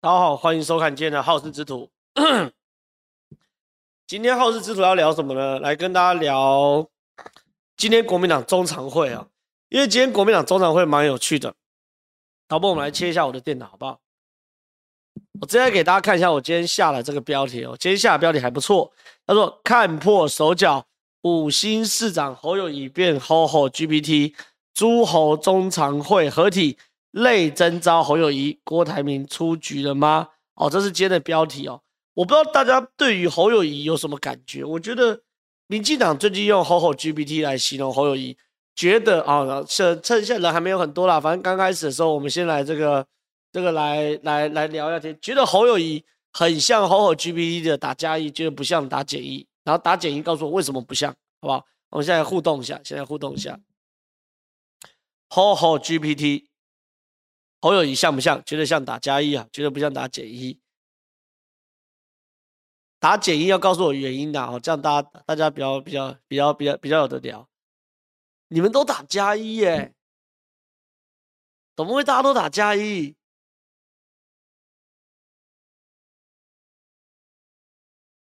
大家好，欢迎收看今天的好事之徒。今天好事之徒要聊什么呢？来跟大家聊今天国民党中常会啊，因为今天国民党中常会蛮有趣的。导播，我们来切一下我的电脑，好不好？我直接给大家看一下我今天下的这个标题哦，今天下的标题还不错，叫做“看破手脚，五星市长侯友宜变吼吼 GPT，诸侯中常会合体”。类征召侯友谊、郭台铭出局了吗？哦，这是今天的标题哦。我不知道大家对于侯友谊有什么感觉？我觉得民进党最近用吼吼 GPT 来形容侯友谊，觉得啊，趁趁现在人还没有很多啦，反正刚开始的时候，我们先来这个这个来来来聊一下天。觉得侯友谊很像吼吼 GPT 的打加一，觉得不像打减一，然后打减一告诉我为什么不像，好不好？我们现在互动一下，现在互动一下吼吼 GPT。侯友宜像不像？觉得像打加一啊？觉得不像打减一？打减一要告诉我原因的哦，这样大家大家比较比较比较比较比较有的聊。你们都打加一耶？怎么会大家都打加一？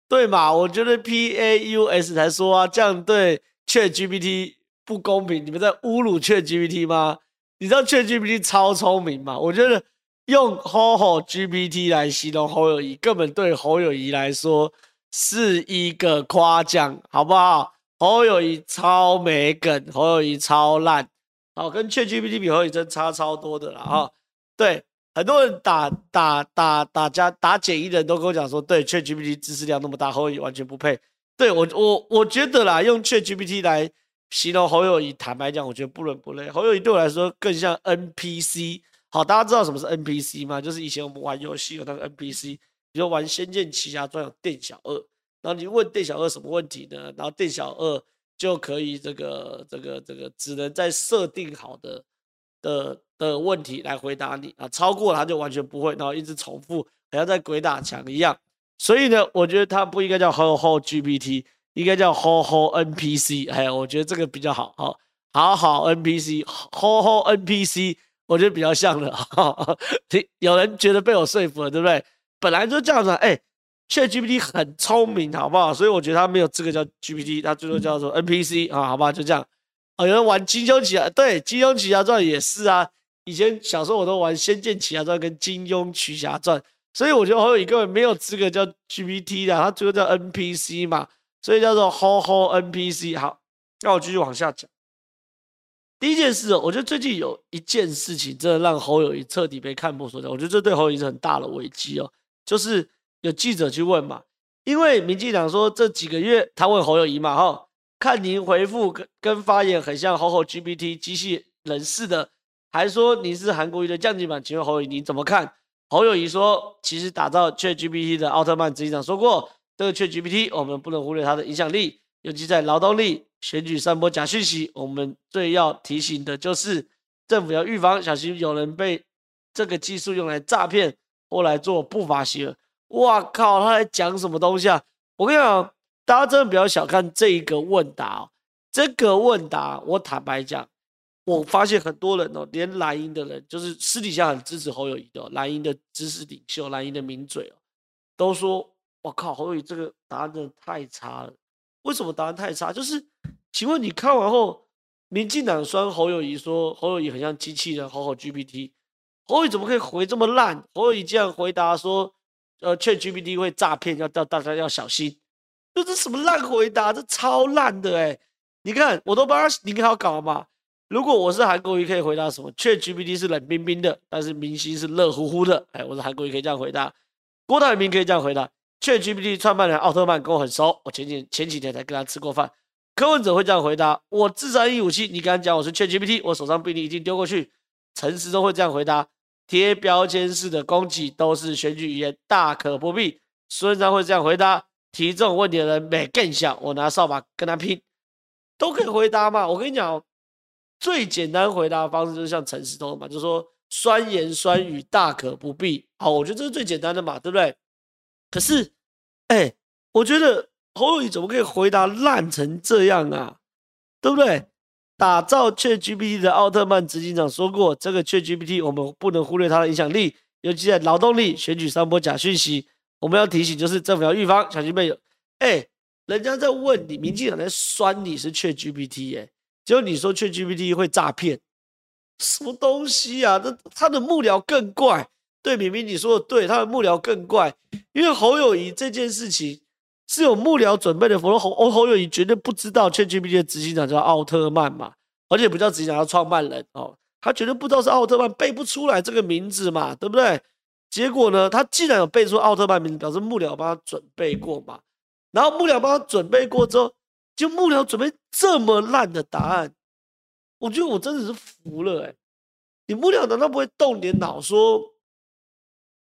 对嘛？我觉得 PAUS 才说啊，这样对 ChatGPT 不公平。你们在侮辱 ChatGPT 吗？你知道 ChatGPT 超聪明吗？我觉得用 HOHO GPT 来形容侯友谊，根本对侯友谊来说是一个夸奖，好不好？侯友谊超没梗，侯友谊超烂，好，跟 ChatGPT 比，侯友谊真差超多的了哈。对，很多人打打打打家打简易的人都跟我讲说，对 ChatGPT 知识量那么大，侯友谊完全不配。对我我我觉得啦，用 ChatGPT 来。形容侯友谊，坦白讲，我觉得不伦不类。侯友谊对我来说更像 NPC。好，大家知道什么是 NPC 吗？就是以前我们玩游戏有那个 NPC，比如玩《仙剑奇侠传》有店小二，然后你问店小二什么问题呢？然后店小二就可以这个这个这个只能在设定好的的的问题来回答你啊，超过他就完全不会，然后一直重复，好像在鬼打墙一样。所以呢，我觉得他不应该叫 HOHO GPT。应该叫 HOHO NPC，哎，我觉得这个比较好，好，好好 NPC，HOHO NPC，我觉得比较像的，有人觉得被我说服了，对不对？本来就这样子，哎，ChatGPT 很聪明，好不好？所以我觉得他没有资格叫 GPT，他最多叫做 NPC 啊，好吧，就这样。哦，有人玩金庸奇侠，对，金庸奇侠传也是啊。以前小时候我都玩仙剑奇侠传跟金庸奇侠传，所以我觉得侯友宜根本没有资格叫 GPT 的，他最多叫 NPC 嘛。所以叫做 HOHO NPC。好，那我继续往下讲。第一件事，我觉得最近有一件事情真的让侯友谊彻底被看破手脚。我觉得这对侯友谊是很大的危机哦。就是有记者去问嘛，因为民进党说这几个月他问侯友谊嘛，哈，看您回复跟跟发言很像 HOHO GPT 机器人似的，还说您是韩国瑜的降级版，请问侯友谊你怎么看？侯友谊说，其实打造 ChatGPT 的奥特曼执行长说过。这个 ChatGPT，我们不能忽略它的影响力，尤其在劳动力、选举散播假讯息。我们最要提醒的就是，政府要预防，小心有人被这个技术用来诈骗或来做不法行为。哇靠，他在讲什么东西啊？我跟你讲，大家真的不要小看这一个问答哦。这个问答，我坦白讲，我发现很多人哦，连蓝营的人，就是私底下很支持侯友谊的蓝营的知识领袖、蓝营的名嘴哦，都说。我靠，侯友宜这个答案真的太差了。为什么答案太差？就是，请问你看完后，民进党酸侯友宜说侯友宜很像机器人，HOHO GPT。侯友宜怎么可以回这么烂？侯友宜这样回答说，呃劝 GPT 会诈骗，要叫大家要小心。这是什么烂回答？这超烂的哎！你看，我都帮他拟好稿嘛。如果我是韩国瑜，可以回答什么劝 GPT 是冷冰冰的，但是明星是热乎乎的。哎，我是韩国瑜，可以这样回答。郭台铭可以这样回答。ChatGPT 创办人奥特曼跟我很熟，我前几前几天才跟他吃过饭。柯文哲会这样回答：我自残一五七，你刚刚讲我是 ChatGPT，我手上病历已经丢过去。陈时中会这样回答：贴标签式的攻击都是选举语言，大可不必。孙章会这样回答：提这种问题的人没更小，我拿扫把跟他拼，都可以回答嘛。我跟你讲，最简单回答方式就是像陈时中嘛，就说酸言酸语大可不必。好，我觉得这是最简单的嘛，对不对？可是，哎、我觉得侯友宜怎么可以回答烂成这样啊？对不对？打造 ChatGPT 的奥特曼执行长说过，这个 ChatGPT 我们不能忽略它的影响力，尤其在劳动力选举散播假讯息，我们要提醒就是政府要预防，小心被有。哎，人家在问你，民进党在酸你是 ChatGPT，哎，结果你说 ChatGPT 会诈骗，什么东西啊？那他的幕僚更怪。对，明明你说的对，他的幕僚更怪，因为侯友宜这件事情是有幕僚准备的，否则侯侯侯友宜绝对不知道 ChatGPT 的执行长叫奥特曼嘛，而且不叫执行长，叫创办人哦。他绝对不知道是奥特曼，背不出来这个名字嘛，对不对？结果呢，他既然有背出奥特曼名字，表示幕僚帮他准备过嘛。然后幕僚帮他准备过之后，就幕僚准备这么烂的答案，我觉得我真的是服了哎、你幕僚难道不会动点脑，说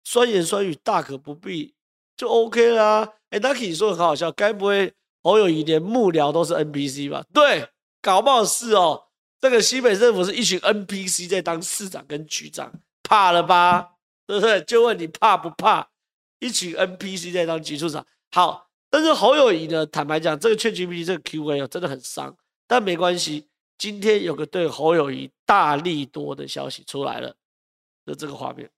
酸言酸语大可不必，就 OK 啦？哎，Naki 你说很好笑，该不会侯友谊连幕僚都是 NPC 吧？对，搞不好是哦。这个西北政府是一群 NPC 在当市长跟局长，怕了吧？对不对？就问你怕不怕？一群 NPC 在当局处长，好。但是侯友谊呢？坦白讲，这个 ChatGPT 这个 QA 真的很伤，但没关系。今天有个对侯友谊大力多的消息出来了，就这个画面。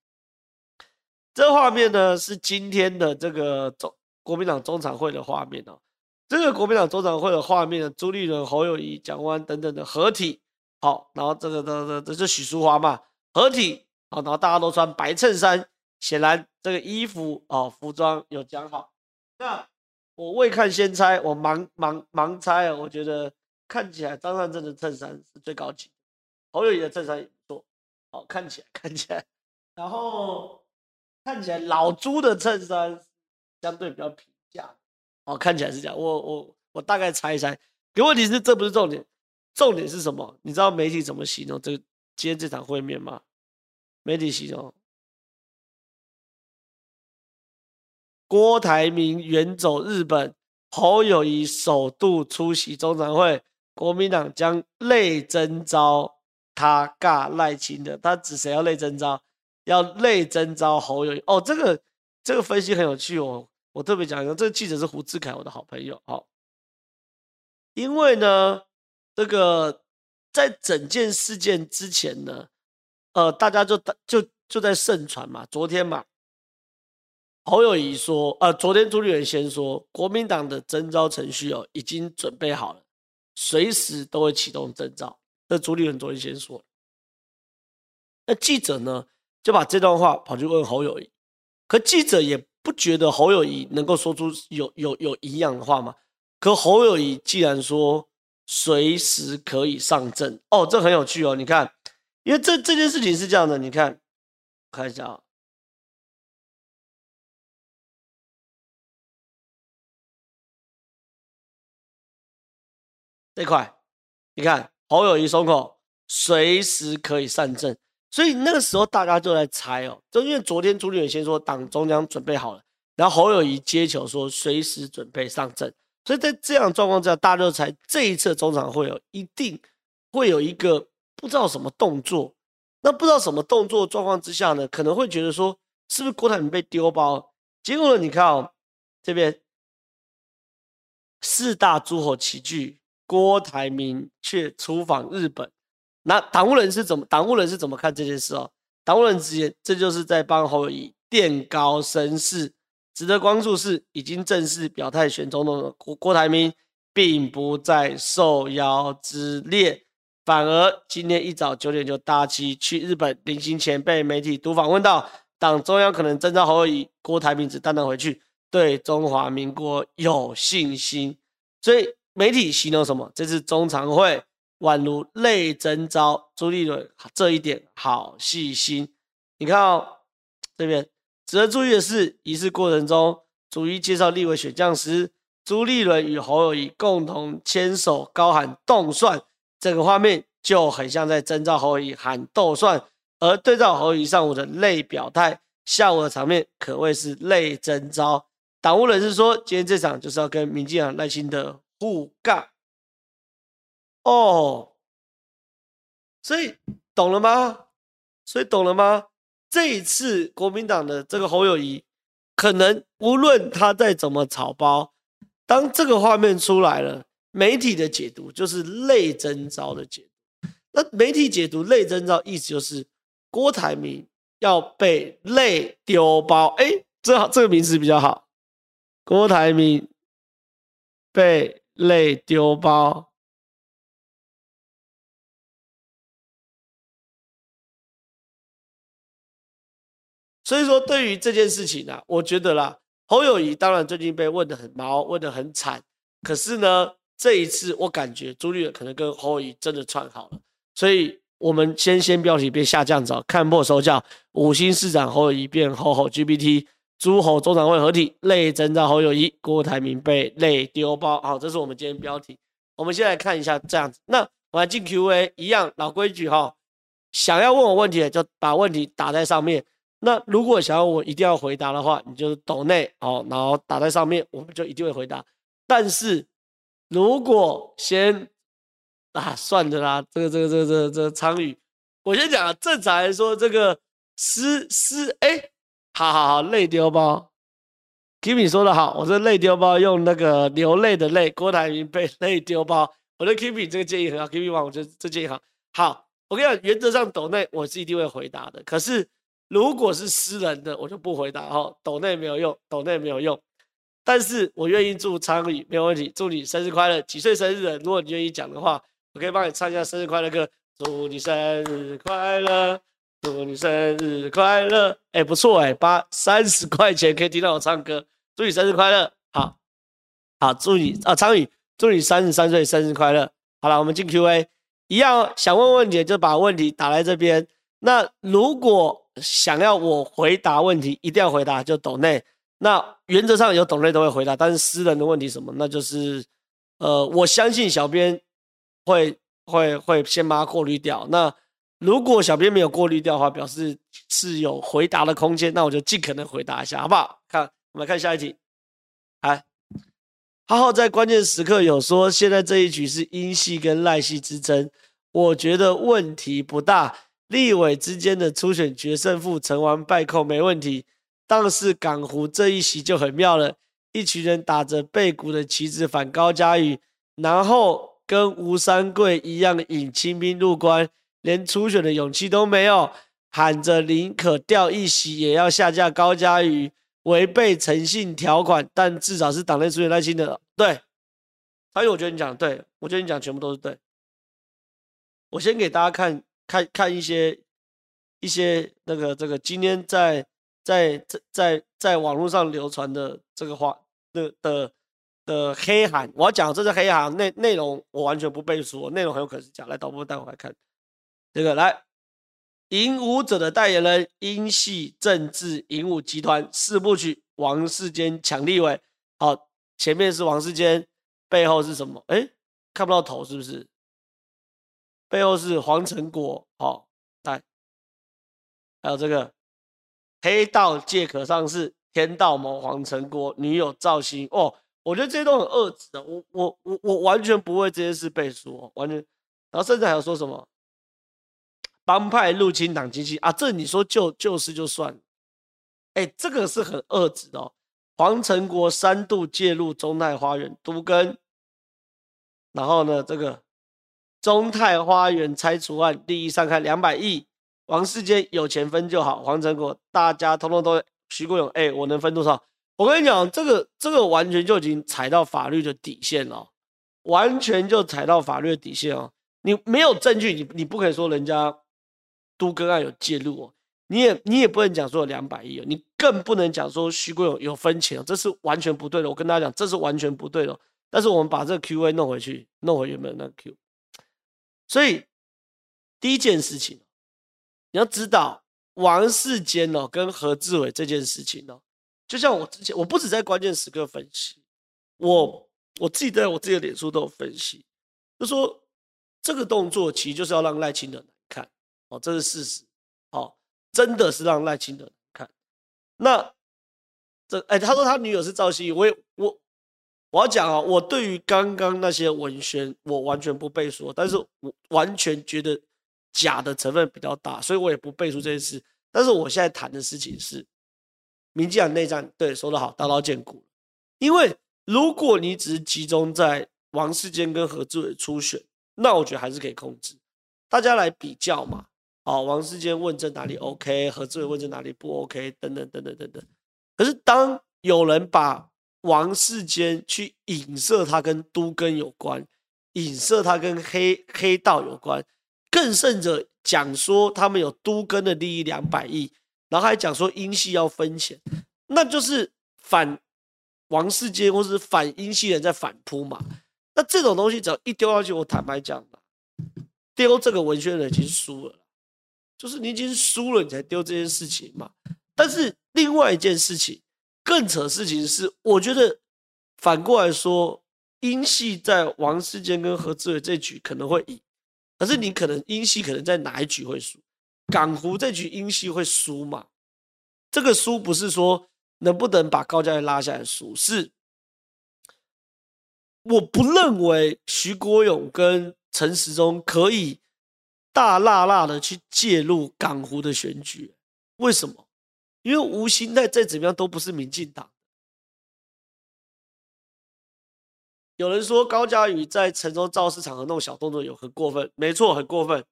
这画面呢是今天的这个中国民党中常会的画面哦。这个国民党中常会的画面呢，朱立伦、侯友谊、蒋万等等的合体。好，然后这个、这这、这是许淑华嘛，合体。好，然后大家都穿白衬衫，显然这个衣服哦，服装有讲好。那我未看先猜，我盲盲盲猜啊，我觉得看起来张善政的衬衫是最高级，侯友谊的衬衫也不错。好，看起来看起来，然后看起来老朱的衬衫相对比较平价。哦，看起来是这样，我我我大概猜一猜。可问题是这不是重点。重点是什么？你知道媒体怎么形容这个今天这场会面吗？媒体形容郭台铭远走日本，侯友宜首度出席中常会，国民党将类征召他尬赖清德，他指谁要类征召？要类征召侯友宜。哦，这个这个分析很有趣哦，我特别讲一个，这个记者是胡志凯，我的好朋友。好，因为呢。这个在整件事件之前呢，呃，大家就就就在盛传嘛。昨天嘛，侯友宜说，呃，昨天朱立伦先说，国民党的征召程序哦已经准备好了，随时都会启动征召。这朱立伦昨天先说。那记者呢就把这段话跑去问侯友谊，可记者也不觉得侯友谊能够说出有有有营养的话嘛。可侯友谊既然说。随时可以上阵哦，这很有趣哦。你看，因为这这件事情是这样的，你看，看一下啊、这块，你看侯友谊松口，随时可以上阵，所以那个时候大家就在猜哦，就因为昨天朱立伦先说党中央准备好了，然后侯友宜接球说随时准备上阵。所以在这样状况之下，大家才这一次中场会有一定会有一个不知道什么动作。那不知道什么动作状况之下呢，可能会觉得说，是不是郭台铭被丢包？结果呢，你看哦，这边四大诸侯齐聚，郭台铭却出访日本。那党务人是怎么？党务人是怎么看这件事哦？党务人直言这就是在帮侯友宜垫高声势。值得关注是，已经正式表态选总统的郭郭台铭，并不在受邀之列，反而今天一早九点就搭机去日本，临行前被媒体读访问到，党中央可能征召侯友宜，郭台铭只淡淡回去，对中华民国有信心。所以媒体形容什么？这次中常会宛如类征召朱立伦，这一点好细心。你看哦，这边。值得注意的是，仪式过程中，逐一介绍立委选将时，朱立伦与侯友宜共同牵手高喊“冻蒜”，这个画面就很像在征召侯友宜喊“冻蒜”，而对照侯友宜上午的类表态，下午的场面可谓是类征召。党务人士说，今天这场就是要跟民进党耐心的互杠。哦，所以懂了吗？所以懂了吗？这一次国民党的这个侯友谊，可能无论他再怎么草包，当这个画面出来了，媒体的解读就是泪征召的解读。那媒体解读泪征召，意思就是郭台铭要被泪丢包。哎，这好，这个名词比较好。郭台铭被泪丢包。所以说，对于这件事情、啊，我觉得啦，侯友谊当然最近被问得很毛，问得很惨。可是呢，这一次我感觉朱立伦可能跟侯友谊真的串好了。所以，我们先先标题别下降早，看破手脚，五星市长侯友谊变吼吼 GPT，诸侯中常会合体，泪征召侯友谊，郭台铭被泪丢包。好，这是我们今天标题。我们先来看一下这样子。那我来进 Q&A，一样老规矩哈，想要问我问题的就把问题打在上面。那如果想要我一定要回答的话，你就是抖内哦，然后打在上面，我们就一定会回答。但是如果先啊，算了啦，这个这个这个这个这个昌宇，我先讲啊，正常来说，这个诗诗哎，好好好，泪丢包，Kimi 说的好，我说泪丢包用那个流泪的泪，郭台铭被泪丢包，我觉得 Kimi 这个建议很好，Kimi 王，我觉得这建议好。好，我跟你讲，原则上抖内我是一定会回答的，可是。如果是私人的，我就不回答哈，抖内没有用，抖内没有用。但是我愿意祝昌宇没有问题，祝你生日快乐，几岁生日的？如果你愿意讲的话，我可以帮你唱一下生日快乐歌。祝你生日快乐，祝你生日快乐。哎、不错哎、八三十块钱可以听到我唱歌。祝你生日快乐，好，好，祝你啊，昌宇，祝你三十三岁生日快乐。好了，我们进 Q&A，一样想问问题就把问题打来这边。那如果想要我回答问题，一定要回答就抖内。那原则上有抖内都会回答，但是私人的问题什么，那就是，呃，我相信小编会会会先把它过滤掉。那如果小编没有过滤掉的话，表示是有回答的空间，那我就尽可能回答一下，好不好？看，我们来看下一题。来，浩浩在关键时刻有说，现在这一局是英系跟赖系之争，我觉得问题不大。立委之间的初选决胜负，成王败寇没问题，但是港湖这一席就很妙了，一群人打着背骨的旗帜反高嘉瑜，然后跟吴三桂一样引清兵入关，连初选的勇气都没有，喊着宁可掉一席也要下架高嘉瑜，违背诚信条款，但至少是党内初选耐心的，对，所以我觉得你讲对，我觉得你讲全部都是对，我先给大家看。看看一些一些那个这个今天在在在在在网络上流传的这个话的的的黑函，我要讲这是黑函内内容，我完全不背书，内容很有可能是假。来，导播带我来看这个，来，影武者的代言人，英系政治影武集团四部曲，王世坚抢立委。好，前面是王世坚，背后是什么？哎，看不到头，是不是？背后是黄成国，好，来，还有这个黑道借壳上市，天道盟黄成国女友赵鑫哦，我觉得这些都很恶质的，我我我我完全不为这些事背书，完全，然后甚至还有说什么帮派入侵党机器啊，这你说就就是就算了，哎，这个是很恶质的哦，黄成国三度介入中泰花园都更，然后呢这个。中泰花园拆除案利益上看两百亿，王世坚有钱分就好，黄成国大家通通都徐国勇，哎，我能分多少？我跟你讲，这个这个完全就已经踩到法律的底线了，完全就踩到法律的底线哦。你没有证据，你你不可以说人家都跟案有介入哦，你也你也不能讲说有两百亿哦，你更不能讲说徐国勇有分钱哦，这是完全不对的。我跟大家讲，这是完全不对的。但是我们把这个 Q&A 弄回去，弄回原本那个 Q。所以第一件事情，你要知道王世坚哦跟何志伟这件事情哦，就像我之前，我不止在关键时刻分析，我我自己在我自己的脸书都有分析，就说这个动作其实就是要让赖清德难看哦，这是事实哦，真的是让赖清德难看。那这哎，他说他女友是赵熙，我也。我要讲啊，我对于刚刚那些文宣，我完全不背书，但是我完全觉得假的成分比较大，所以我也不背书这件事。但是我现在谈的事情是，民进党内战，对，说得好，刀刀见骨。因为如果你只是集中在王世坚跟何志伟初选，那我觉得还是可以控制。大家来比较嘛，哦，王世坚问政哪里 OK，何志伟问政哪里不 OK，等等等等等等。可是当有人把王世坚去影射他跟都更有关，影射他跟黑黑道有关，更甚者讲说他们有都更的利益两百亿，然后还讲说英系要分钱，那就是反王世坚或是反英系人在反扑嘛。那这种东西只要一丢下去，我坦白讲嘛，丢这个文宣人已经输了。就是你已经输了，你才丢这件事情嘛。但是另外一件事情更扯的事情是，我觉得反过来说，英系在王世坚跟何志伟这局可能会赢，可是你可能英系可能在哪一局会输？港湖这局英系会输嘛？这个输不是说能不能把高嘉瑜拉下来输，是我不认为徐国勇跟陈时中可以。大辣辣的去介入港湖的选举，为什么？因为吴欣岱再怎么样都不是民进党。有人说高嘉瑜在城中造势场合弄小动作有很过分，没错，很过分。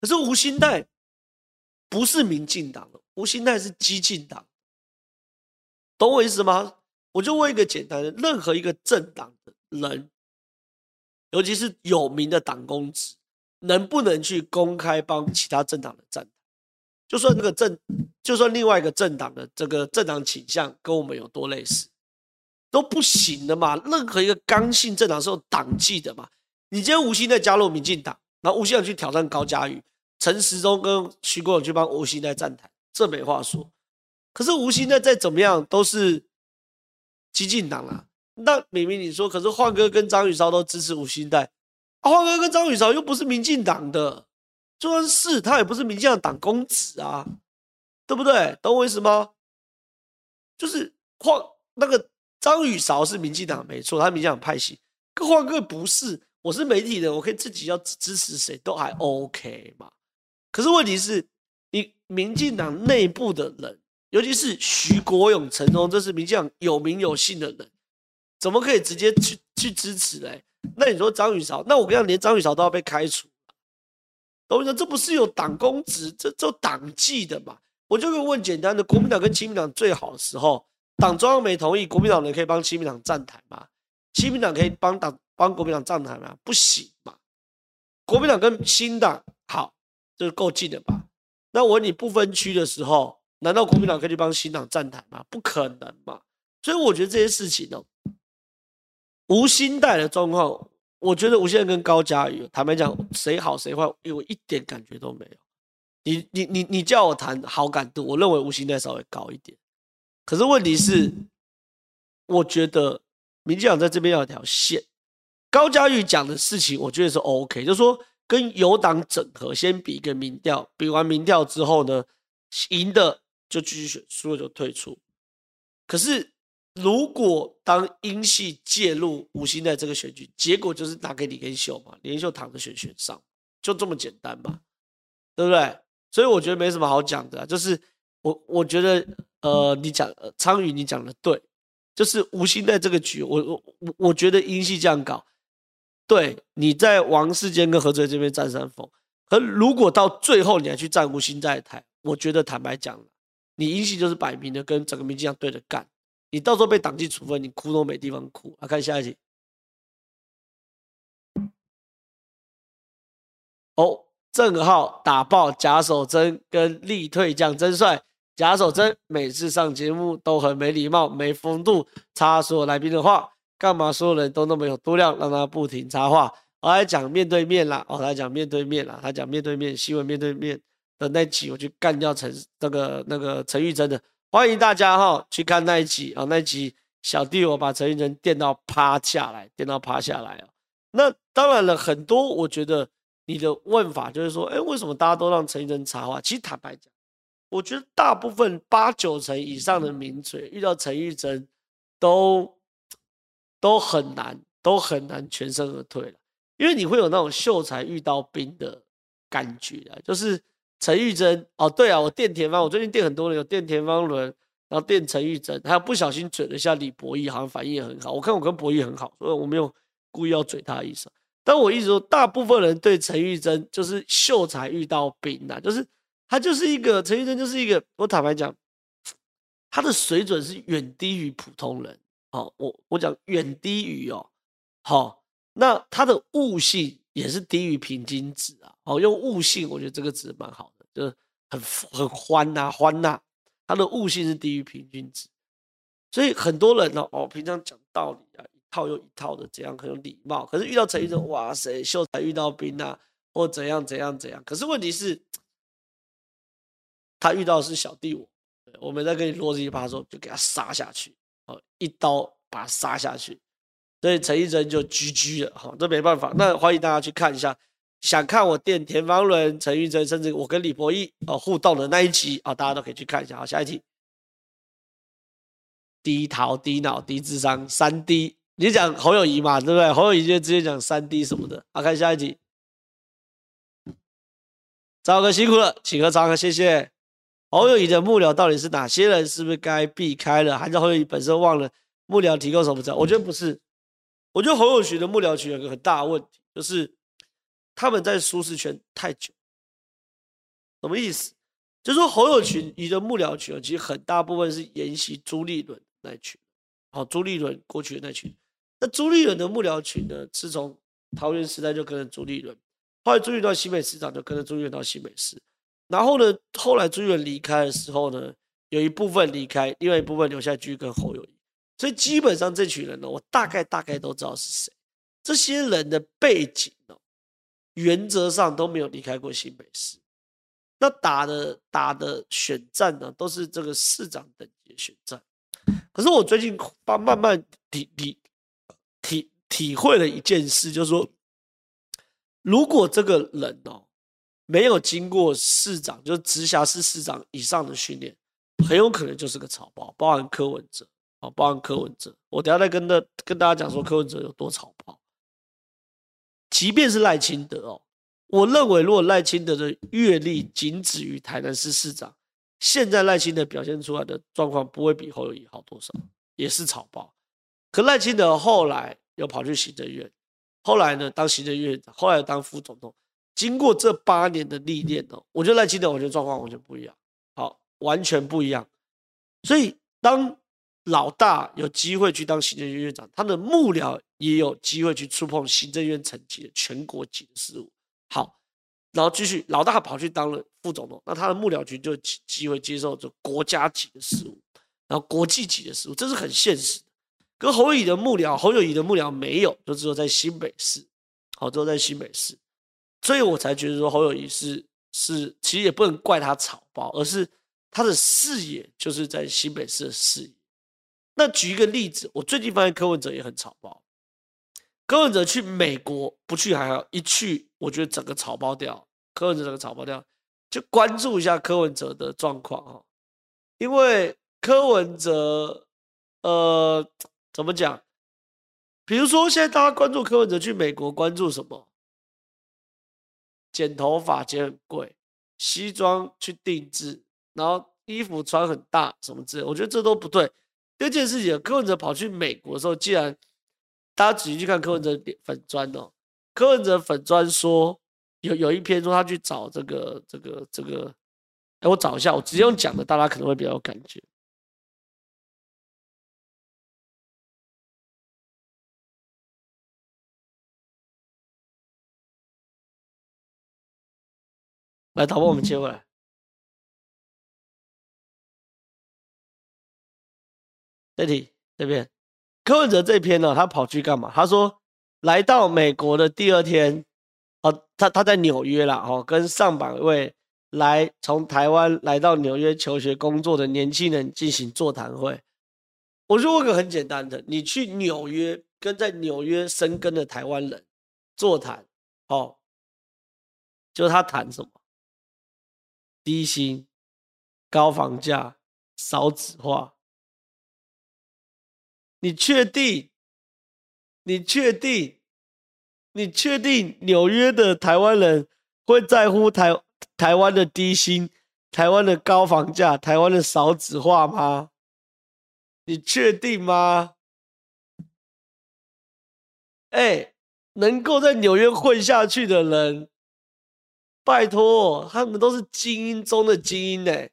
可是吴欣岱不是民进党的，吴欣岱是激进党，懂我意思吗？我就问一个简单的，任何一个政党的人。尤其是有名的党公职，能不能去公开帮其他政党的站？就算这个政，就算另外一个政党的这个政党倾向跟我们有多类似，都不行的嘛。任何一个刚性政党是有党纪的嘛。你今天吴欣岱加入民进党，然后吴欣岱去挑战高嘉瑜，陈时中跟徐国勇去帮吴欣岱站台，这没话说。可是吴欣岱再怎么样都是激进党啊。那明明你说，可是焕哥跟张宇超都支持吴欣岱，啊，哥跟张宇超又不是民进党的，就算是他也不是民进党党公子啊，对不对？懂我意思吗？就是换那个张宇韶是民进党没错，他民进党派系，可焕哥不是，我是媒体人，我可以自己要支持谁都还 OK 嘛。可是问题是，你民进党内部的人，尤其是徐国勇、陈忠，这是民进党有名有姓的人。怎么可以直接去去支持嘞？那你说张宇韶，那我跟你讲，连张宇韶都要被开除，懂我意思？这不是有党公职，这这党纪的嘛？我就会问简单的：国民党跟亲民党最好的时候，党中央没同意，国民党人可以帮亲民党站台吗？亲民党可以帮党帮国民党站台吗？不行嘛？国民党跟新党好，这是够近的吧？那我问你不分区的时候，难道国民党可以帮新党站台吗？不可能嘛？所以我觉得这些事情呢。吴欣岱的状况，我觉得吴先生跟高嘉瑜，坦白讲，谁好谁坏，因为我一点感觉都没有。你你你你叫我谈好感度，我认为吴欣岱稍微高一点。可是问题是，我觉得民进党在这边要有条线。高嘉瑜讲的事情，我觉得是 OK，就是说跟友党整合，先比一个民调，比完民调之后呢，赢的就继续选，输了就退出。可是。如果当英系介入吴欣岱这个选举，结果就是拿给李根秀嘛，李根秀躺着选选上，就这么简单嘛，对不对？所以我觉得没什么好讲的，就是我我觉得呃，你讲昌宇你讲的对，就是吴欣岱这个局，我我我觉得英系这样搞，对，你在王世坚跟何志伟这边占山峰，可如果到最后你还去占吴欣岱台，我觉得坦白讲，你英系就是摆明的跟整个民进党对着干。你到时候被党纪处分，你哭都没地方哭。来、看下一集。哦，郑浩打爆贾守争跟力退将真帅。贾守争每次上节目都很没礼貌、没风度，插所有来宾的话。干嘛所有人都那么有度量，让他不停插话？我来讲面对面啦，哦，他讲面对面啦，他讲面对面新闻面对面的那集，我去干掉陈那个那个陈玉珍的。欢迎大家哈去看那一集啊，那一集小弟我把陈玉珍电到趴下来，电到趴下来啊。那当然了，很多我觉得你的问法就是说，哎，为什么大家都让陈玉珍插话？其实坦白讲，我觉得大部分八九成以上的名嘴遇到陈玉珍都都很难，都很难全身而退了，因为你会有那种秀才遇到兵的感觉啊，就是。陈玉珍哦，对啊，我电田方，我最近电很多人，有电田方伦，然后电陈玉珍，还有不小心嘴了一下李博毅，好像反应也很好。我看我跟博毅很好，所以我没有故意要嘴他的意思。但我一直说，大部分人对陈玉珍就是秀才遇到兵啊，就是他就是一个陈玉珍就是一个，我坦白讲，他的水准是远低于普通人。好，我我讲远低于哦，好，那他的悟性也是低于平均值啊。哦，用悟性，我觉得这个值蛮好的，就是很很欢呐欢呐，他的悟性是低于平均值。所以很多人呢，哦，平常讲道理啊，一套又一套的，这样很有礼貌。可是遇到陈医生，哇塞，秀才遇到兵啊，或怎样怎样怎样。可是问题是，他遇到的是小弟我，我们在跟你啰里吧嗦，就给他杀下去，哦，一刀把他杀下去。所以陈玉珍就 GG 了，哈，这没办法。那欢迎大家去看一下，想看我电田方伦、陈玉珍，甚至我跟李博毅哦互动的那一集啊，大家都可以去看一下。好，下一题。低逃、低脑、低智商，三 D。你讲侯友谊嘛，对不对？侯友谊就直接讲三 D 什么的。好，看下一题。赵哥辛苦了，请喝茶，谢谢。侯友谊的幕僚到底是哪些人？是不是该避开了？还是侯友谊本身忘了幕僚提供什么？我觉得不是。我觉得侯友群的幕僚群有个很大的问题，就是他们在舒适圈太久。什么意思？就是说侯友群，你的幕僚群其实很大部分是沿袭朱立伦。那群，好，朱立伦过去的那群，那朱立伦的幕僚群呢，是从桃园时代就跟着朱立伦，后来朱立伦到新北市长就跟着朱立伦到新北市，然后呢，后来朱立伦离开的时候呢，有一部分离开，另外一部分留下继续跟侯友，所以基本上这群人呢，我大概大概都知道是谁，这些人的背景呢，原则上都没有离开过新北市，那打的打的选战呢，都是这个市长等级的选战。可是我最近慢慢慢体体体体会了一件事，就是说，如果这个人哦没有经过市长，就是直辖市市长以上的训练，很有可能就是个草包，包含柯文哲。啊，包含柯文哲。我等下再跟大跟大家讲说柯文哲有多草包。即便是赖清德哦，我认为如果赖清德的阅历仅止于台南市市长。现在赖清德表现出来的状况不会比侯友宜好多少，也是草包。可赖清德后来又跑去行政院，后来呢当行政院长，后来当副总统。经过这八年的历练哦，我觉得赖清德我觉得状况完全不一样，好，完全不一样。所以当老大有机会去当行政院院长，他的幕僚也有机会去触碰行政院层级的全国级的事务。好。然后继续，老大跑去当了副总统，那他的幕僚群就有机会接受这国家级的事务，然后国际级的事务，这是很现实的。跟侯友宜的幕僚，侯友宜的幕僚没有，就只有在新北市，好，只有在新北市，所以我才觉得说侯友宜是是，其实也不能怪他草包，而是他的视野就是在新北市的视野。那举一个例子，我最近发现柯文哲也很草包。柯文哲去美国不去还好，一去我觉得整个草包掉。柯文哲整个草包掉，就关注一下柯文哲的状况哈，因为柯文哲，呃，怎么讲？比如说现在大家关注柯文哲去美国，关注什么？剪头发剪很贵，西装去定制，然后衣服穿很大什么之类，我觉得这都不对。第二件事情，柯文哲跑去美国的时候，既然大家仔细去看柯文哲粉砖哦，柯文哲粉砖说有有一篇说他去找这个这个这个，哎，我找一下，我直接用讲的，大家可能会比较有感觉。来，导播，我们切过来，这题这边。柯文哲这篇呢，他跑去干嘛？他说，来到美国的第二天，哦，他他在纽约啦，哦，跟上百位来从台湾来到纽约求学工作的年轻人进行座谈会。我说个很简单的，你去纽约跟在纽约生根的台湾人座谈，哦，就他谈什么？低薪、高房价、少子化。你确定？你确定？你确定纽约的台湾人会在乎台台湾的低薪、台湾的高房价、台湾的少子化吗？你确定吗？哎，能够在纽约混下去的人，拜托，他们都是精英中的精英呢。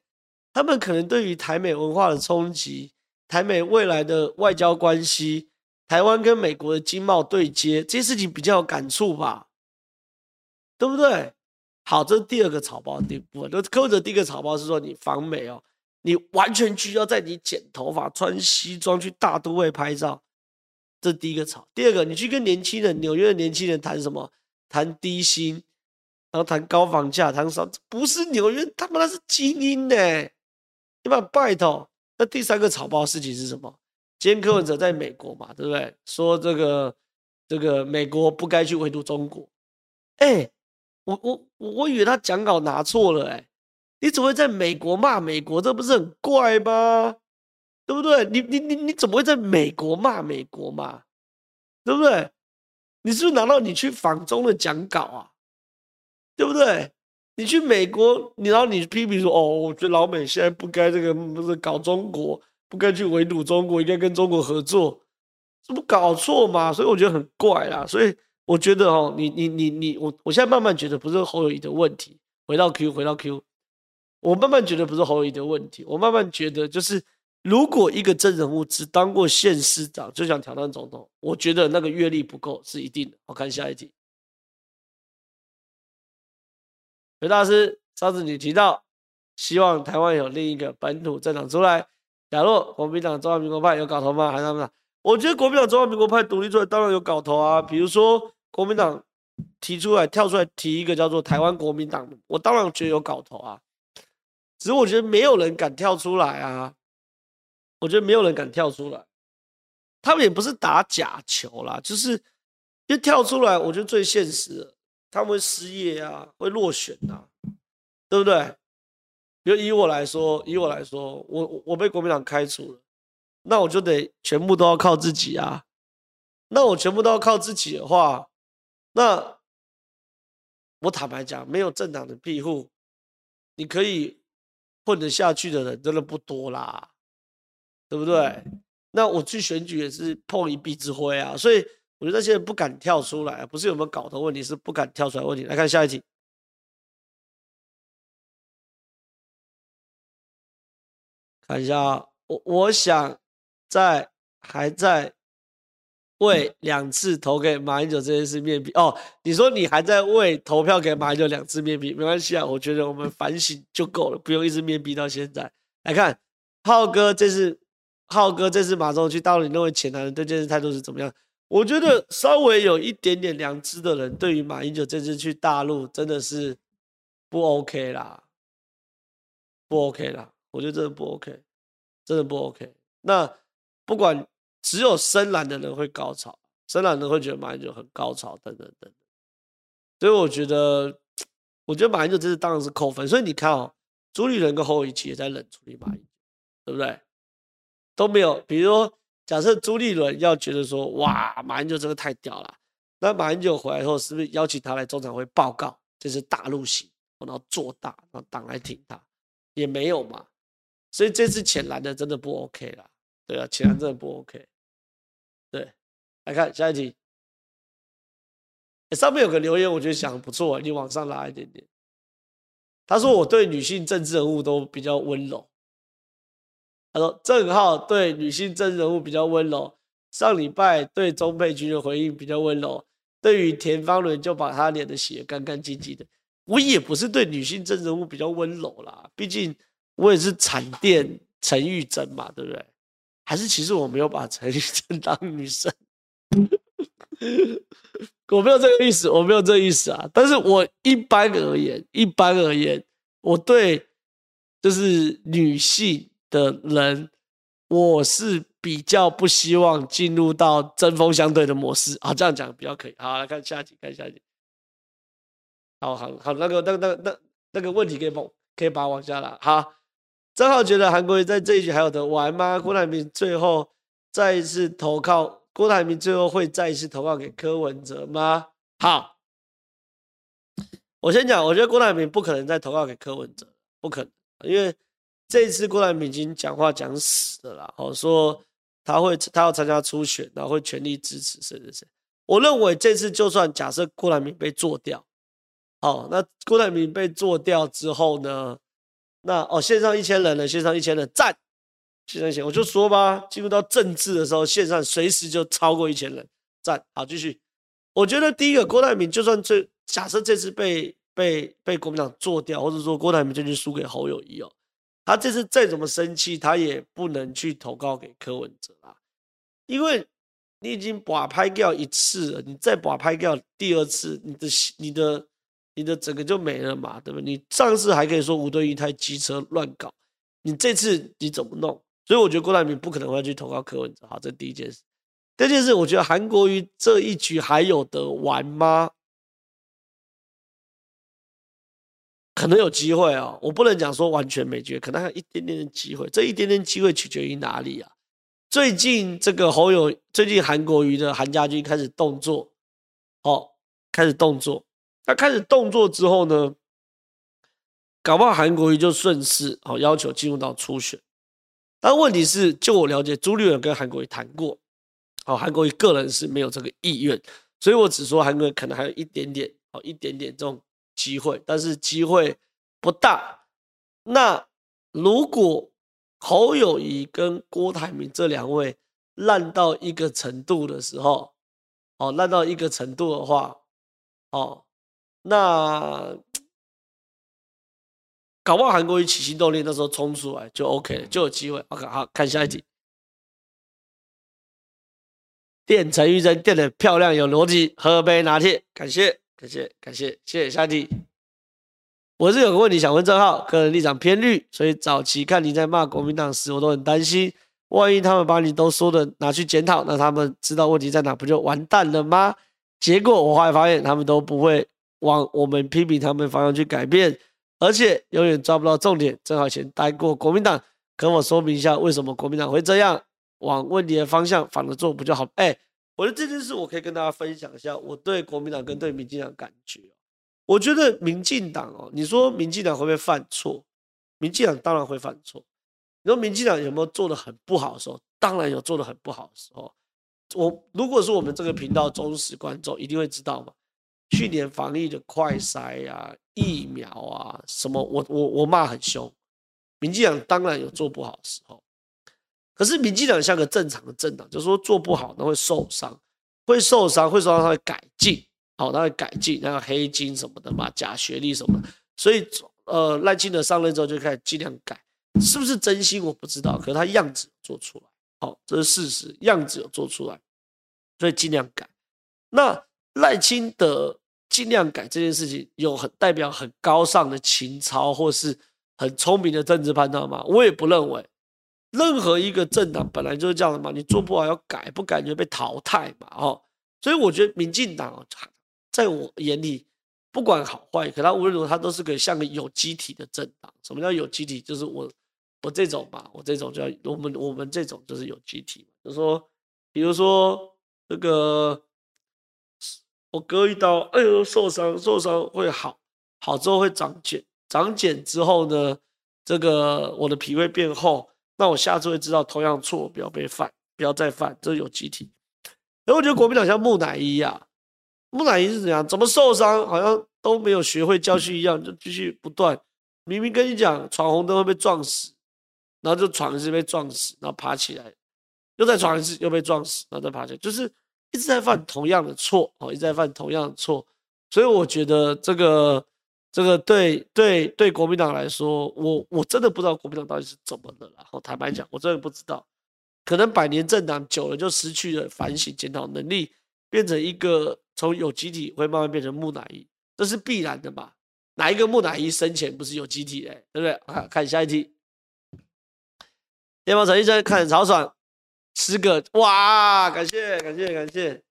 他们可能对于台美文化的冲击，台美未来的外交关系，台湾跟美国的经贸对接，这些事情比较有感触吧，对不对？好，这是第二个草包的部分。就柯文哲第一个草包是说，你访美哦，你完全需要在你剪头发、穿西装去大都会拍照，这是第一个草。第二个，你去跟年轻人，纽约的年轻人谈什么？谈低薪，然后谈高房价，谈啥？不是纽约，他妈那是精英呢，你把拜托。那第三个草包事情是什么？今天柯文哲在美国嘛，对不对？说这个这个美国不该去围堵中国，哎。我我我以为他讲稿拿错了哎、你怎么会在美国骂美国？这不是很怪吗？对不对？你你你你怎么会在美国骂美国嘛？对不对？你是不是拿到你去访中的讲稿啊？对不对？你去美国，你然后你批评说哦，我觉得老美现在不该这个不是搞中国，不该去围堵中国，应该跟中国合作，这不搞错嘛？所以我觉得很怪啦，所以。我觉得哦，你你你你我我现在慢慢觉得不是侯友谊的问题。回到 Q，回到 Q，我慢慢觉得不是侯友谊的问题。我慢慢觉得就是，如果一个真人物只当过县市长就想挑战总统，我觉得那个阅历不够是一定的。我看下一题，刘大师，上次你提到希望台湾有另一个本土政党出来，假如国民党、中华民国派有搞头吗？还是他们？我觉得国民党、中华民国派独立出来当然有搞头啊，比如说。国民党提出来跳出来提一个叫做台湾国民党，我当然觉得有搞头啊，只是我觉得没有人敢跳出来啊，我觉得没有人敢跳出来，他们也不是打假球啦，就是一跳出来，我觉得最现实，他们会失业啊，会落选啊，对不对？比如以我来说，以我来说，我我被国民党开除了，那我就得全部都要靠自己啊，那我全部都要靠自己的话。那我坦白讲，没有政党的庇护，你可以混得下去的人真的不多啦，对不对？那我去选举也是碰一鼻子灰啊，所以我觉得那些人不敢跳出来，不是有没有搞头问题，是不敢跳出来问题。来看下一题，看一下，我我想在还在。为两次投给马英九这件事面壁哦，你说你还在为投票给马英九两次面壁，没关系啊，我觉得我们反省就够了，不用一直面壁到现在。来看浩哥，这次浩哥这次马总去大陆，你认为浅蓝人对这件事态度是怎么样？我觉得稍微有一点点良知的人，对于马英九这次去大陆真的是不 OK 啦，不 OK 啦，我觉得真的不 OK，真的不 OK。那不管。只有深蓝的人会高潮，深蓝人会觉得马英九很高潮，等等等等。所以我觉得，我觉得马英九这次当然是扣分。所以你看哦，朱立伦跟侯友宜也在冷处理马英九，对不对？都没有。比如说，假设朱立伦要觉得说，哇，马英九这个太屌了，那马英九回来后是不是邀请他来中常会报告，这是大陆型，然后做大，然后党来挺他，也没有嘛。所以这次浅蓝的真的不 OK 啦，对啊，浅蓝真的不 OK。对，来看下一题。上面有个留言，我觉得想的不错，你往上拉一点点。他说我对女性政治人物都比较温柔。他说郑浩对女性政治人物比较温柔，上礼拜对钟佩君的回应比较温柔，对于田方伦就把他脸的洗得干干净净的。我也不是对女性政治人物比较温柔啦，毕竟我也是产电陈玉珍嘛，对不对？还是其实我没有把陈玉珍当女生，我没有这个意思，我没有这个意思啊。但是我一般而言，一般而言，我对就是女性的人，我是比较不希望进入到针锋相对的模式啊。这样讲比较可以。好，来看下一题，看下一题。好好好，那个那个那个那那个问题可以帮可以把它往下拉。好。正好觉得韩国瑜在这一局还有得玩吗？郭台铭最后再一次投靠，郭台铭最后会再一次投靠给柯文哲吗？好，我先讲，我觉得郭台铭不可能再投靠给柯文哲，不可能，因为这一次郭台铭已经讲话讲死了啦，哦，说他会他要参加初选，然后会全力支持谁谁谁。我认为这次就算假设郭台铭被做掉，好，那郭台铭被做掉之后呢，那哦线上一千人了，线上一千人赞，线上一千，我就说吧，进入到政治的时候，线上随时就超过一千人赞。好，继续。我觉得第一个郭台铭就算这假设这次被被被国民党做掉，或者说郭台铭这次输给侯友宜哦，他这次再怎么生气，他也不能去投靠给柯文哲啊，因为你已经把拍掉一次了，你再把拍掉第二次，你的你的你的整个就没了嘛，对不对？你上次还可以说吴敦义太机车乱搞，你这次你怎么弄？所以我觉得郭台铭不可能会去投靠柯文哲，好，这第一件事。第二件事，我觉得韩国瑜这一局还有得玩吗？可能有机会哦，我不能讲说完全没机会，可能还有一点点的机会。这一点点机会取决于哪里啊？最近这个侯友，最近韩国瑜的韩家军开始动作，哦，开始动作。他开始动作之后呢，搞不好韩国瑜就顺势哦要求进入到初选。但问题是，就我了解，朱立伦跟韩国瑜谈过。好，韩国瑜个人是没有这个意愿，所以我只说韩国瑜可能还有一点点，好一点点这种机会，但是机会不大。那如果侯友谊跟郭台铭这两位烂到一个程度的时候，哦，烂到一个程度的话，哦，那搞不好韩国瑜起心动念，那时候冲出来就 OK 了，就有机会。OK，好，看下一题。电陈玉珍电的漂亮有逻辑，喝杯拿铁，感谢感谢感谢谢谢下题。我是有个问题想问郑浩，个人立场偏绿，所以早期看你在骂国民党时，我都很担心，万一他们把你都说的拿去检讨，那他们知道问题在哪，不就完蛋了吗？结果我后来发现，他们都不会往我们批评他们方向去改变，而且永远抓不到重点。正好以前待过国民党，跟我说明一下为什么国民党会这样。往问题的方向反着做不就好？哎、我觉得这件事我可以跟大家分享一下我对国民党跟对民进党感觉。我觉得民进党哦，你说民进党会不会犯错？民进党当然会犯错。你说民进党有没有做得很不好的时候？当然有做得很不好的时候。我如果是我们这个频道忠实观众，一定会知道嘛。去年防疫的快筛啊、疫苗啊什么，我我我骂很凶。民进党当然有做不好的时候。可是民进党像个正常的政党，就是说做不好，那会受伤，会受伤，会受伤，他会改进，好，他会改进，那个黑金什么的嘛，假学历什么的，所以呃赖清德上任之后就开始尽量改，是不是真心我不知道，可是他样子做出来，好，这是事实，样子有做出来，所以尽量改。那赖清德尽量改这件事情，有很代表很高尚的情操，或是很聪明的政治判断吗？我也不认为。任何一个政党本来就是这样的嘛，你做不好要改，不改就被淘汰嘛，哦，所以我觉得民进党在我眼里不管好坏，可他无论如何他都是个像个有机体的政党。什么叫有机体？就是我我这种嘛，我这种叫我们我们这种就是有机体，就是说，比如说那个我割一刀，哎呦受伤受伤会好，好之后会长茧，长茧之后呢，这个我的皮会变厚。那我下次会知道同样错不要被犯，不要再犯，这有集体。然后我觉得国民党像木乃伊啊，木乃伊是怎样？怎么受伤好像都没有学会教训一样，就继续不断。明明跟你讲闯红灯会被撞死，然后就闯一次被撞死，然后爬起来，又再闯一次又被撞死，然后再爬起来，就是一直在犯同样的错哦，一直在犯同样的错。所以我觉得这个。这个对对对，国民党来说，我我真的不知道国民党到底是怎么了。然后坦白讲，我真的不知道，可能百年政党久了就失去了反省检讨能力，变成一个从有机体会慢慢变成木乃伊，这是必然的嘛？哪一个木乃伊生前不是有机体？哎，对不对？啊，看下一题。电报陈医生看曹爽，十个哇！感谢感谢感谢，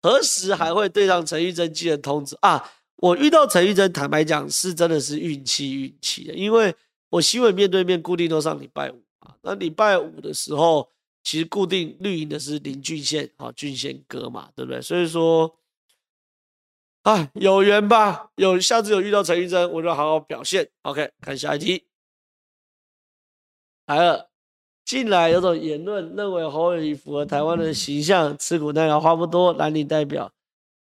何时还会对上陈玉珍寄人通知啊？我遇到陈玉珍，坦白讲是真的是运气运气的，因为我新闻面对面固定都上礼拜五啊，那礼拜五的时候，其实固定绿营的是林俊宪啊，俊宪哥嘛，对不对？所以说，啊，有缘吧，有下次有遇到陈玉珍，我就好好表现。OK，看下一题，来了，近来有种言论认为侯友谊符合台湾的形象，吃苦耐劳，话不多，蓝领代表，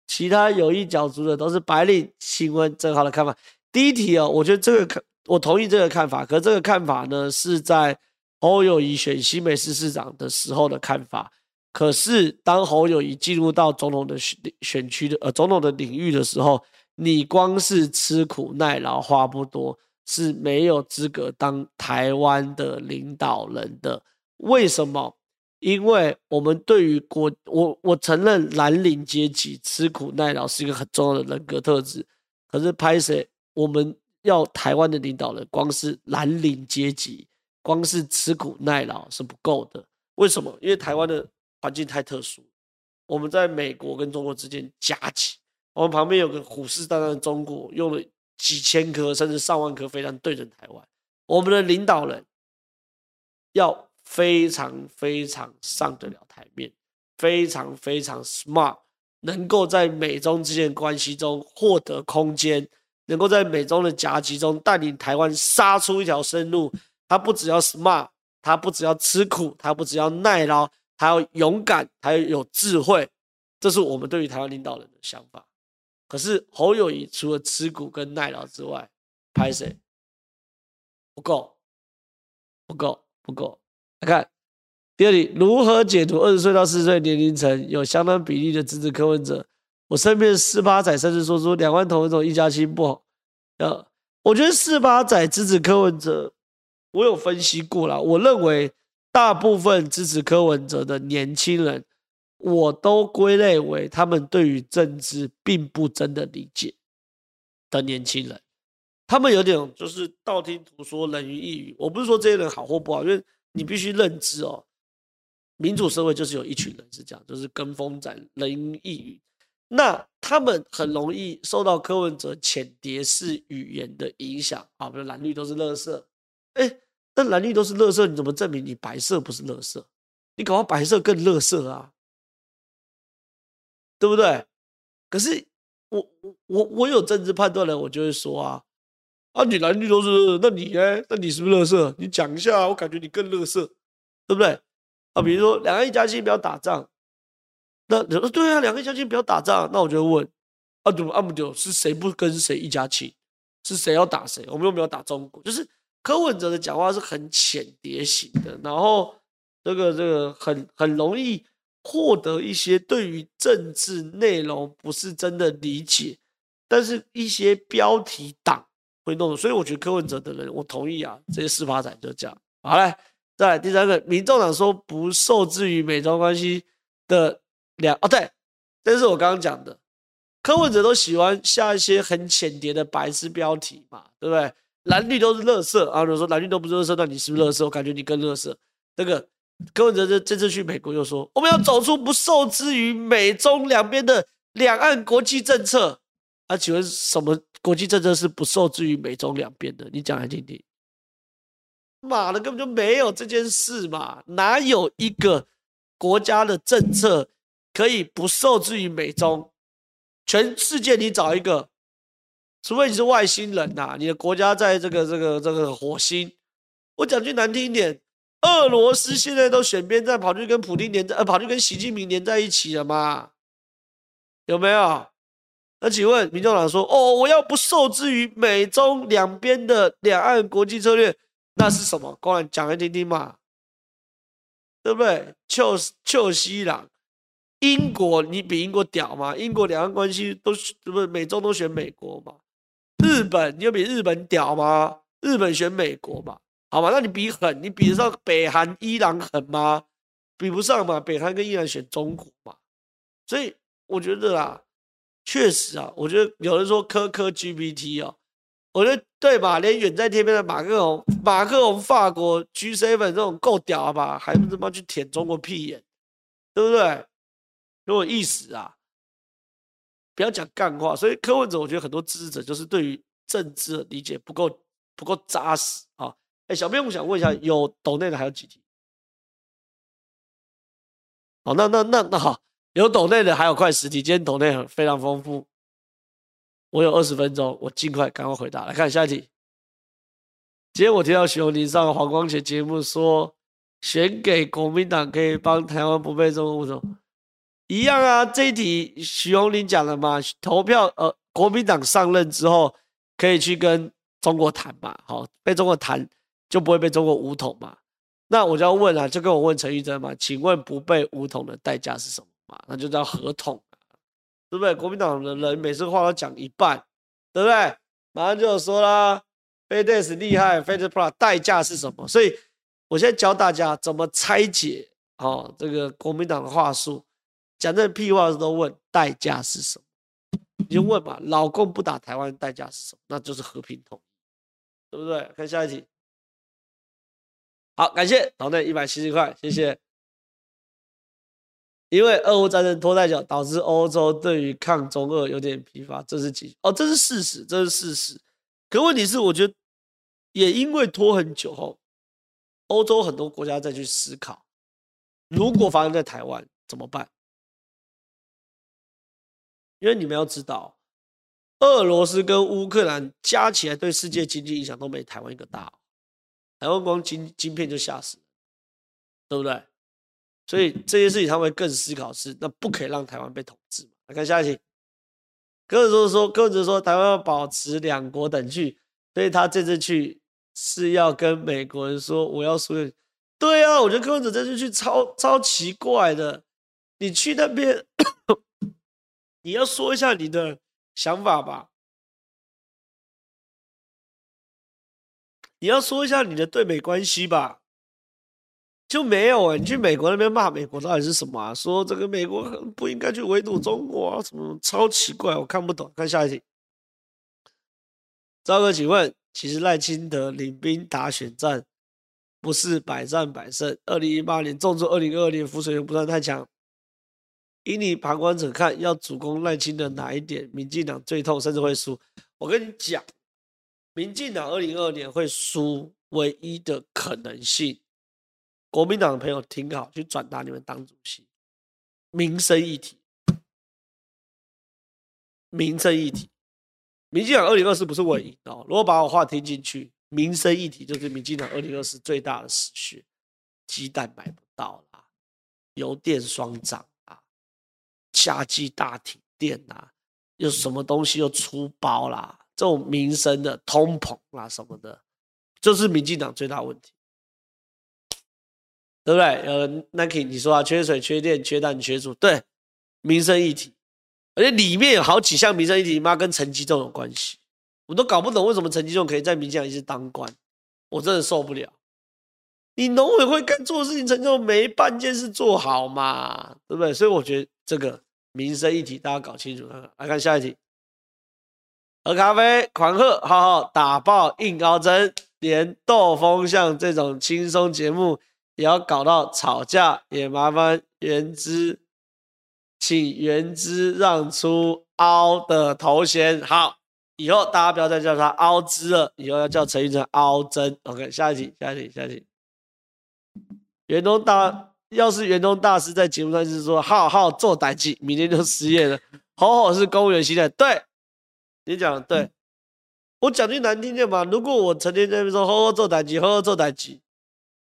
其他有意角逐的都是白领。请问正皓的看法？第一题哦，我觉得这个看，我同意这个看法，可这个看法呢是在侯友谊选新北市市长的时候的看法。可是当侯友谊进入到总统的选选区的呃总统的领域的时候，你光是吃苦耐劳，话不多。是没有资格当台湾的领导人的，为什么？因为我们对于国，我我承认蓝领阶级吃苦耐劳是一个很重要的人格特质，可是拍谁？我们要台湾的领导人，光是蓝领阶级，光是吃苦耐劳是不够的。为什么？因为台湾的环境太特殊，我们在美国跟中国之间夹击，我们旁边有个虎视眈眈的中国，用了。几千颗甚至上万颗飞弹对准台湾，我们的领导人要非常非常上得了台面，非常非常 smart，能够在美中之间关系中获得空间，能够在美中的夹击中带领台湾杀出一条生路。他不只要 smart，他不只要吃苦，他不只要耐劳，还要勇敢，还要有智慧。这是我们对于台湾领导人的想法。可是侯友谊除了吃苦跟耐劳之外，拍谁不够？不够，不够。来看第二题，如何解读二十岁到四十岁年龄层有相当比例的支持柯文哲？我身边四八仔甚至说出两万投一种一家亲不好。呃，我觉得四八仔支持柯文哲，我有分析过了。我认为大部分支持柯文哲的年轻人。我都归类为他们对于政治并不真的理解的年轻人，他们有点就是道听途说、人云亦云。我不是说这些人好或不好，因为你必须认知哦，民主社会就是有一群人是这样，就是跟风仔、人云亦云。那他们很容易受到柯文哲浅碟式语言的影响啊，比如蓝绿都是垃圾。哎，那蓝绿都是垃圾，你怎么证明你白色不是垃圾？你搞到白色更垃圾啊！对不对？可是我我我我有政治判断的，我就会说啊啊，你蓝绿都是，那你呢？那你是不是乐色？你讲一下，我感觉你更乐色，对不对？啊，比如说两岸一家亲不要打仗，那你说对啊，两岸一家亲不要打仗，那我就问啊，怎么啊不就是谁不跟谁一家亲？是谁要打谁？我们又没有打中国？就是柯文哲的讲话是很浅碟型的，然后这个这个很很容易。获得一些对于政治内容不是真的理解，但是一些标题党会弄，所以我觉得柯文哲的人，我同意啊，这些司法展就这样。好嘞，再来第三个，民众党说不受制于美中关系的两哦对，这是我刚刚讲的，柯文哲都喜欢下一些很浅碟的白痴标题嘛，对不对？蓝绿都是垃圾啊，如果说蓝绿都不是垃圾，那你是不是垃圾？我感觉你更垃圾，这个。柯文哲这这次去美国又说，我们要走出不受制于美中两边的两岸国际政策。啊，请问什么国际政策是不受制于美中两边的？你讲来听听。妈的，根本就没有这件事嘛！哪有一个国家的政策可以不受制于美中？全世界你找一个，除非你是外星人呐、你的国家在这个这个这个火星。我讲句难听一点。俄罗斯现在都选边站，跑去跟普京连在，呃，跑去跟习近平连在一起了嘛？有没有？那请问民众党说，哦，我要不受制于美中两边的两岸国际策略，那是什么？过来讲来听听嘛，对不对？臭臭西朗，英国你比英国屌吗？英国两岸关系都是不是美中都选美国嘛？日本你有比日本屌吗？日本选美国嘛？好吧，那你比狠，你比得上北韩、伊朗狠吗？比不上嘛，北韩跟伊朗选中国嘛，所以我觉得啊，确实啊，我觉得有人说科科 GPT 哦，我觉得对吧？连远在天边的马克龙，马克龙法国 G7 这种够屌吧？还他妈去舔中国屁眼，对不对？很有意思啊，不要讲干话。所以柯文哲，我觉得很多支持者就是对于政治的理解不够不够扎实啊。哎，小编，我想问一下，有抖内的还有几题？好，那那那那好，有抖内的还有快十题。今天抖内非常丰富，我有二十分钟，我尽快赶快回答。来看下一题。今天我听到许荣林上黄光前节目说，选给国民党可以帮台湾不被中国武统，一样啊。这一题徐荣林讲了嘛，投票呃，国民党上任之后可以去跟中国谈嘛，好，被中国谈就不会被中国武统嘛。那我就要问啊，就跟我问陈玉珍嘛，请问不被武统的代价是什么嘛？那就叫合统，对不对？国民党的人每次话都讲一半，对不对？马上就有说啦，FedEx 厉害，FedEx Plus 代价是什么？所以我现在教大家怎么拆解哦，这个国民党的话术，讲这屁话都问代价是什么？你就问嘛，老共不打台湾代价是什么？那就是和平统一，对不对？看下一题。好，感谢岛内一百七十块，谢谢。因为俄乌战争拖太久，导致欧洲对于抗中俄有点疲乏，这是几哦，这是事实，这是事实。可问题是，我觉得也因为拖很久后，欧洲很多国家再去思考，如果发生在台湾怎么办？因为你们要知道，俄罗斯跟乌克兰加起来对世界经济影响都没台湾一个大。台湾光晶晶片就吓死了，对不对？所以这些事情他们会更思考是，那不可以让台湾被统治。来看下一题，柯文哲说，柯文哲说台湾要保持两国等距，所以他这次去是要跟美国人说我要输。对啊，我觉得柯文哲这次去超超奇怪的，你去那边，你要说一下你的想法吧。你要说一下你的对美关系吧，就没有啊、你去美国那边骂美国到底是什么啊？说这个美国不应该去围堵中国啊？什么超奇怪，我看不懂。看下一题，赵哥，请问，其实赖清德领兵打选战不是百战百胜？二零一八年重挫，二零二二年浮水又不算太强。以你旁观者看，要主攻赖清德哪一点？民进党最痛，甚至会输。我跟你讲。民进党二零二二年会输，唯一的可能性，国民党的朋友听好，去转达你们党主席，民生议题，民生议题，民进党二零二四不是我赢哦，如果把我话听进去，民生议题就是民进党二零二四最大的死穴，鸡蛋买不到啦，油电双涨啊，夏季大停电啊，又什么东西又出包啦。这种民生的通膨啊什么的，就是民进党最大问题，对不对？呃，Nike，你说啊，缺水、缺电、缺蛋、缺书，对，民生议题，而且里面有好几项民生议题，妈跟陈吉仲有关系，我都搞不懂为什么陈吉仲可以在民进党一直当官，我真的受不了。你农委会该做的事情，陈吉仲没半件事做好嘛，对不对？所以我觉得这个民生议题大家搞清楚了。来看下一题。喝咖啡，狂喝，浩浩打爆硬高针，连斗风向这种轻松节目也要搞到吵架，也麻烦元之，请元之让出凹的头衔。好，以后大家不要再叫他凹之了，以后要叫陈玉珍凹真。OK，下一题，下一题，下一题。元东大，要是元东大师在节目上就是说浩浩做代志，明天就失业了。好好是公务员心态，对。你讲的对，我讲句难听点嘛，如果我成天在那边说好好做代志，好好做代志，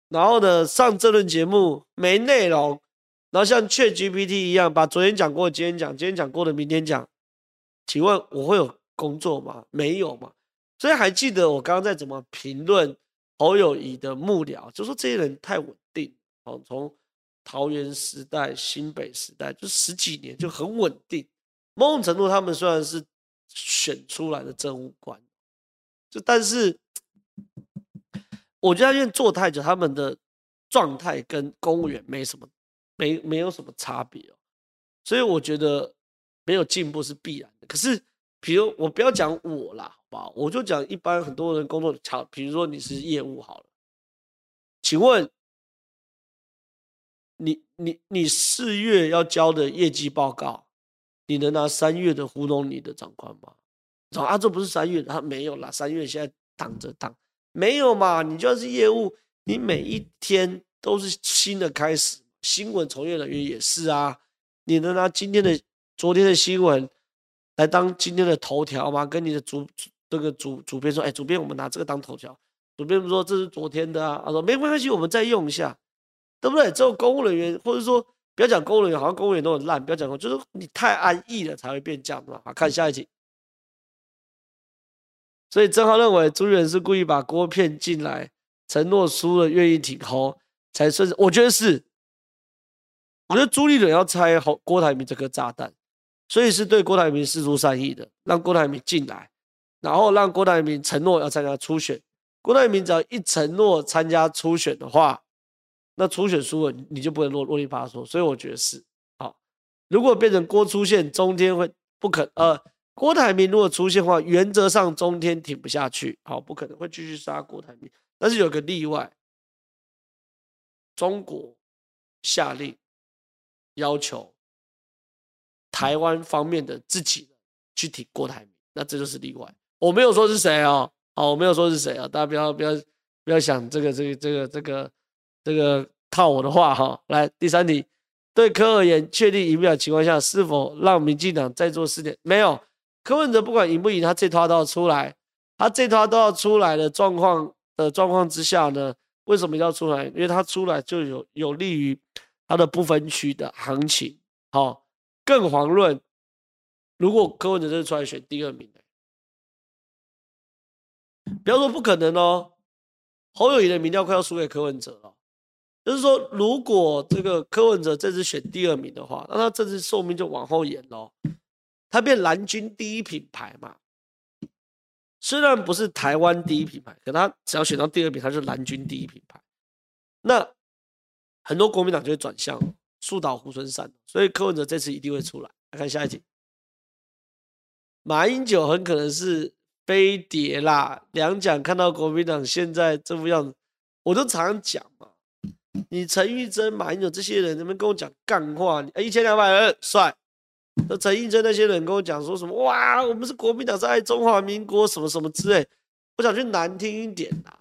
然后呢上这轮节目没内容，然后像 ChatGPT 一样把昨天讲过今天讲，今天讲过的明天讲，请问我会有工作吗？没有嘛。所以还记得我刚刚在怎么评论侯友宜的幕僚，就说这些人太稳定，哦，从桃园时代、新北时代就十几年就很稳定，某种程度他们虽然是。选出来的政务官，就但是，我觉得因为做太久，他们的状态跟公务员没什么，没没有什么差别哦，所以我觉得没有进步是必然的。可是，比如我不要讲我啦，好不好？我就讲一般很多人工作差，比如说你是业务好了，请问你你你四月要交的业绩报告？你能拿三月的糊弄你的长官吗？说啊，这不是三月，他没有啦。三月现在挡着挡，没有嘛？你就是业务，你每一天都是新的开始。新闻从业人员也是啊，你能拿今天的、昨天的新闻来当今天的头条吗？跟你的主这个主主编说，哎，主编，我们拿这个当头条。主编说这是昨天的啊，他说没关系，我们再用一下。对不对？只有公务人员，或者说不要讲公务人员，好像公务员都很烂，不要讲公，就是你太安逸了才会变这样嘛。好，看下一题。所以郑浩认为朱立伦是故意把锅骗进来，承诺输了愿意挺侯，才算是。我觉得是，我觉得朱立伦要拆侯郭台铭这颗炸弹，所以是对郭台铭释出善意的，让郭台铭进来，然后让郭台铭承诺要参加初选。郭台铭只要一承诺参加初选的话，那初选输了你就不会啰啰里吧嗦。所以我觉得是好。如果变成郭出现，中天会不可呃。郭台铭如果出现的话，原则上中天挺不下去，好，不可能会继续杀郭台铭。但是有个例外，中国下令要求台湾方面的自己去挺郭台铭，那这就是例外。我没有说是谁哦，好，我没有说是谁啊，大家不要不要不要想这个这个这个这个这个套我的话哈。来，第三题，对柯而言，确定赢不了情况下，是否让民进党再做四年？没有。柯文哲不管赢不赢，他这套都要出来。他这套都要出来的状况的状况之下呢，为什么要出来？因为他出来就有有利于他的不分区的行情。好，更遑论如果柯文哲真的出来选第二名，不要说不可能哦。侯友宜的民调快要输给柯文哲了，就是说，如果这个柯文哲这次选第二名的话，那他这次寿命就往后延喽。他变蓝军第一品牌嘛，虽然不是台湾第一品牌，可他只要选到第二名，他是蓝军第一品牌。那很多国民党就会转向树倒猢狲散，所以柯文哲这次一定会出来。来看下一题，马英九很可能是飞碟啦。两蒋看到国民党现在这副样子，我都常讲嘛，你陈玉珍、马英九这些人，能不能跟我讲干话？你一千两百人帅。那陈映真那些人跟我讲说什么？哇，我们是国民党，是爱中华民国，什么什么之类。我想去难听一点呐，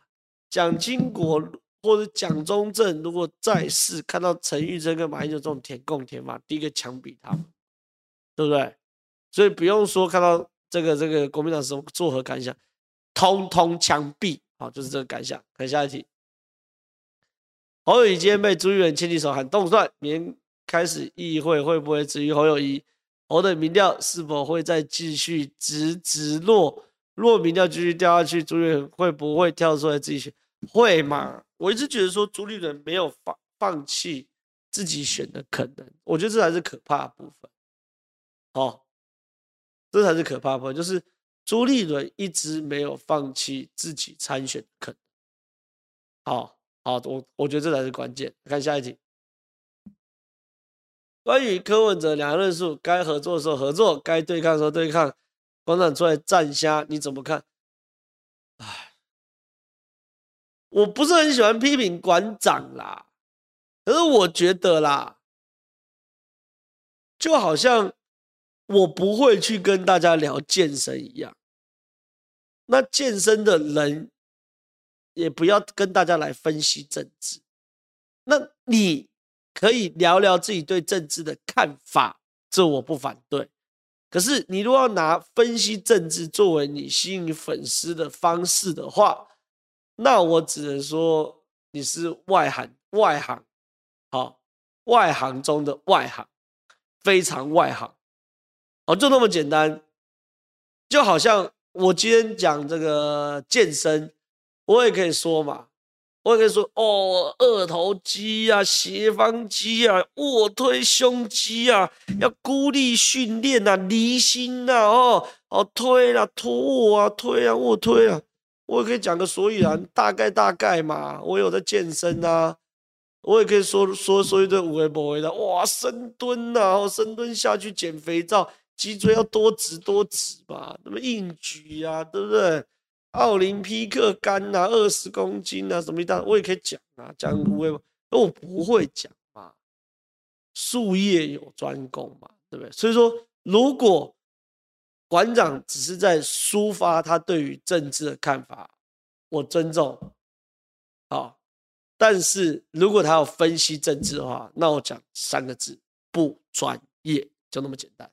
蒋经国或者蒋中正如果在世，看到陈玉珍跟马英九这种舔共舔马，第一个枪毙他们，对不对？所以不用说看到这个这个国民党什么作何感想，通通枪毙。好，就是这个感想。看下一题，侯友谊今天被朱立伦牵起手喊动算，明天开始议会会不会质疑侯友谊？侯的民调是否会再继续直直落？若民调继续掉下去，朱立伦会不会跳出来自己选？会吗？我一直觉得说朱立伦没有放放弃自己选的可能，我觉得这才是可怕的部分。哦，这才是可怕的部分，就是朱立伦一直没有放弃自己参选的可能。好，好，我我觉得这才是关键。看下一题。关于柯文哲两个论述，该合作的时候合作，该对抗的时候对抗，馆长出来站虾，你怎么看？哎，我不是很喜欢批评馆长啦，可是我觉得啦，就好像我不会去跟大家聊健身一样，那健身的人也不要跟大家来分析政治，那你。可以聊聊自己对政治的看法，这我不反对。可是你如果要拿分析政治作为你吸引粉丝的方式的话，那我只能说你是外行，外行，好，外行中的外行，非常外行，哦，就那么简单。就好像我今天讲这个健身，我也可以说嘛。我可以说哦，二头肌啊，斜方肌啊，卧推胸肌啊，要孤立训练啊，离心呐，哦哦推啊，托卧啊，推啊，卧推啊，我也可以讲个所以然，大概大概嘛，我有在健身啊，我也可以说说说一堆无为不为的，哇，深蹲呐，哦，深蹲下去减肥皂，脊椎要多直多直吧，那么硬举呀，对不对？奥林匹克杆呐，二十公斤啊，什么一大，我也可以讲啊，讲不会吗？而我不会讲嘛，术业有专攻嘛，对不对？所以说，如果馆长只是在抒发他对于政治的看法，我尊重，好，但是如果他要分析政治的话，那我讲三个字：不专业，就那么简单，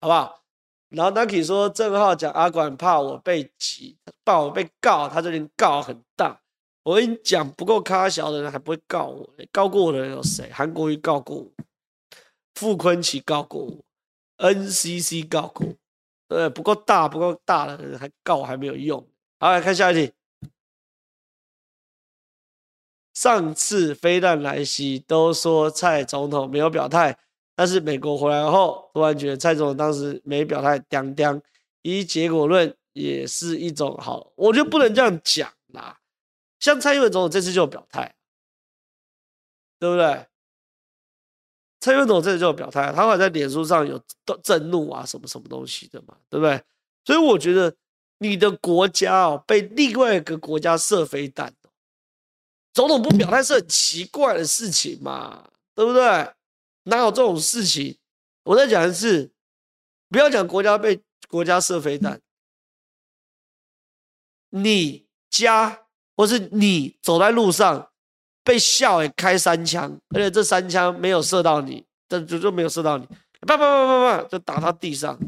好不好？然后 Naki 说，郑浩讲阿管怕我被挤，怕我被告，他这边告很大。我跟你讲，不够咖小的人还不会告我，告过我的人有谁？韩国瑜告过我，傅崐萁告过我，NCC 告过我，对，不够大，不够大的人还告我还没有用。好，来看下一题。上次飞弹来袭都说蔡总统没有表态，但是美国回来后，突然觉得蔡总统当时没表态，叮叮，以结果论也是一种好，我觉得不能这样讲啦。像蔡英文总统这次就有表态，对不对？蔡英文总统这次就有表态，他会在脸书上有震怒啊，什么什么东西的嘛，对不对？所以我觉得你的国家哦，被另外一个国家射飞弹，总统不表态是很奇怪的事情嘛，对不对？哪有这种事情？我在讲的是，不要讲国家被国家射飞弹，你家。或是你走在路上被笑，也开三枪，而且这三枪没有射到你，这就就没有射到你，啪啪啪啪啪就打到地上。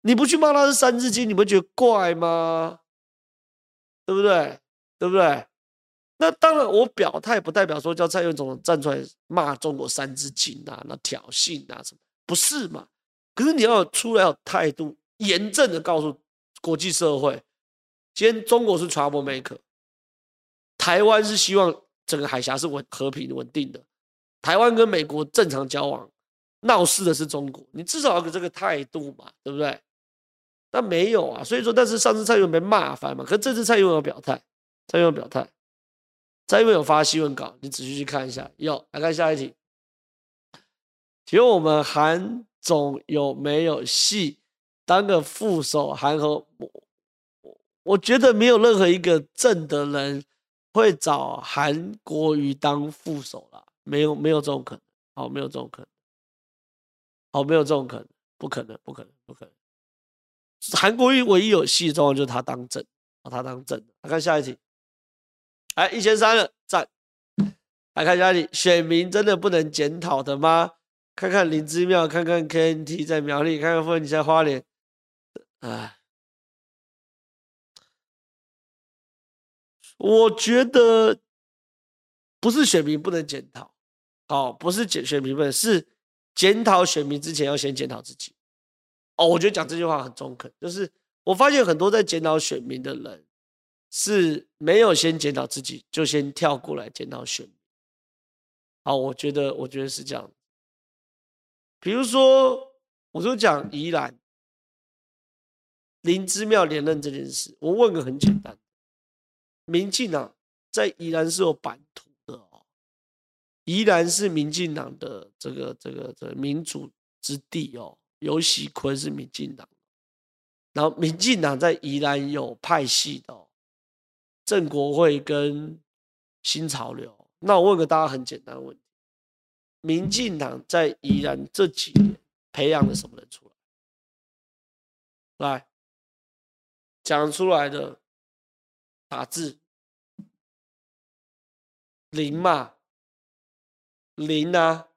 你不去骂他是三字经，你不觉得怪吗？对不对？对不对？那当然，我表态不代表说叫蔡英文总统站出来骂中国三字经啊，那挑衅啊什么，不是嘛？可是你要出来有态度，严正的告诉国际社会，今天中国是 trouble maker。台湾是希望整个海峡是稳和平稳定的，台湾跟美国正常交往，闹事的是中国，你至少要有这个态度嘛，对不对？那没有啊，所以说，但是上次蔡英文被骂翻嘛，可是这次蔡英文有表态，蔡英文表态，蔡英文有发新闻稿，你仔细去看一下。有，来看下一题，请问我们韩总有没有戏当个副手？韩和我，我觉得没有任何一个正的人。会找韩国瑜当副手了？没有，没有这种可能。好，没有这种可能。好，没有这种可能，不可能，不可能，不可能。韩国瑜唯一有戏的状况就是他当正，他当正。来看下一题。哎，一千三了，赞。来看下一题，选民真的不能检讨的吗？看看林姿妙，看看 KNT 在苗栗，看看凤梨在花莲。哎。我觉得不是选民不能检讨，哦，不是检选民不能，是检讨选民之前要先检讨自己。哦，我觉得讲这句话很中肯，就是我发现很多在检讨选民的人是没有先检讨自己，就先跳过来检讨选民。好，我觉得我觉得是这样。比如说，我就讲宜兰林姿妙连任这件事，我问个很简单。民进党在宜兰是有版图的哦，宜兰是民进党的这个这个这个民主之地哦，游锡堃是民进党，然后民进党在宜兰有派系的郑，国会跟新潮流。那我问个大家很简单的问题：民进党在宜兰这几年培养了什么人出来？来讲出来的。打字零嘛，零啊，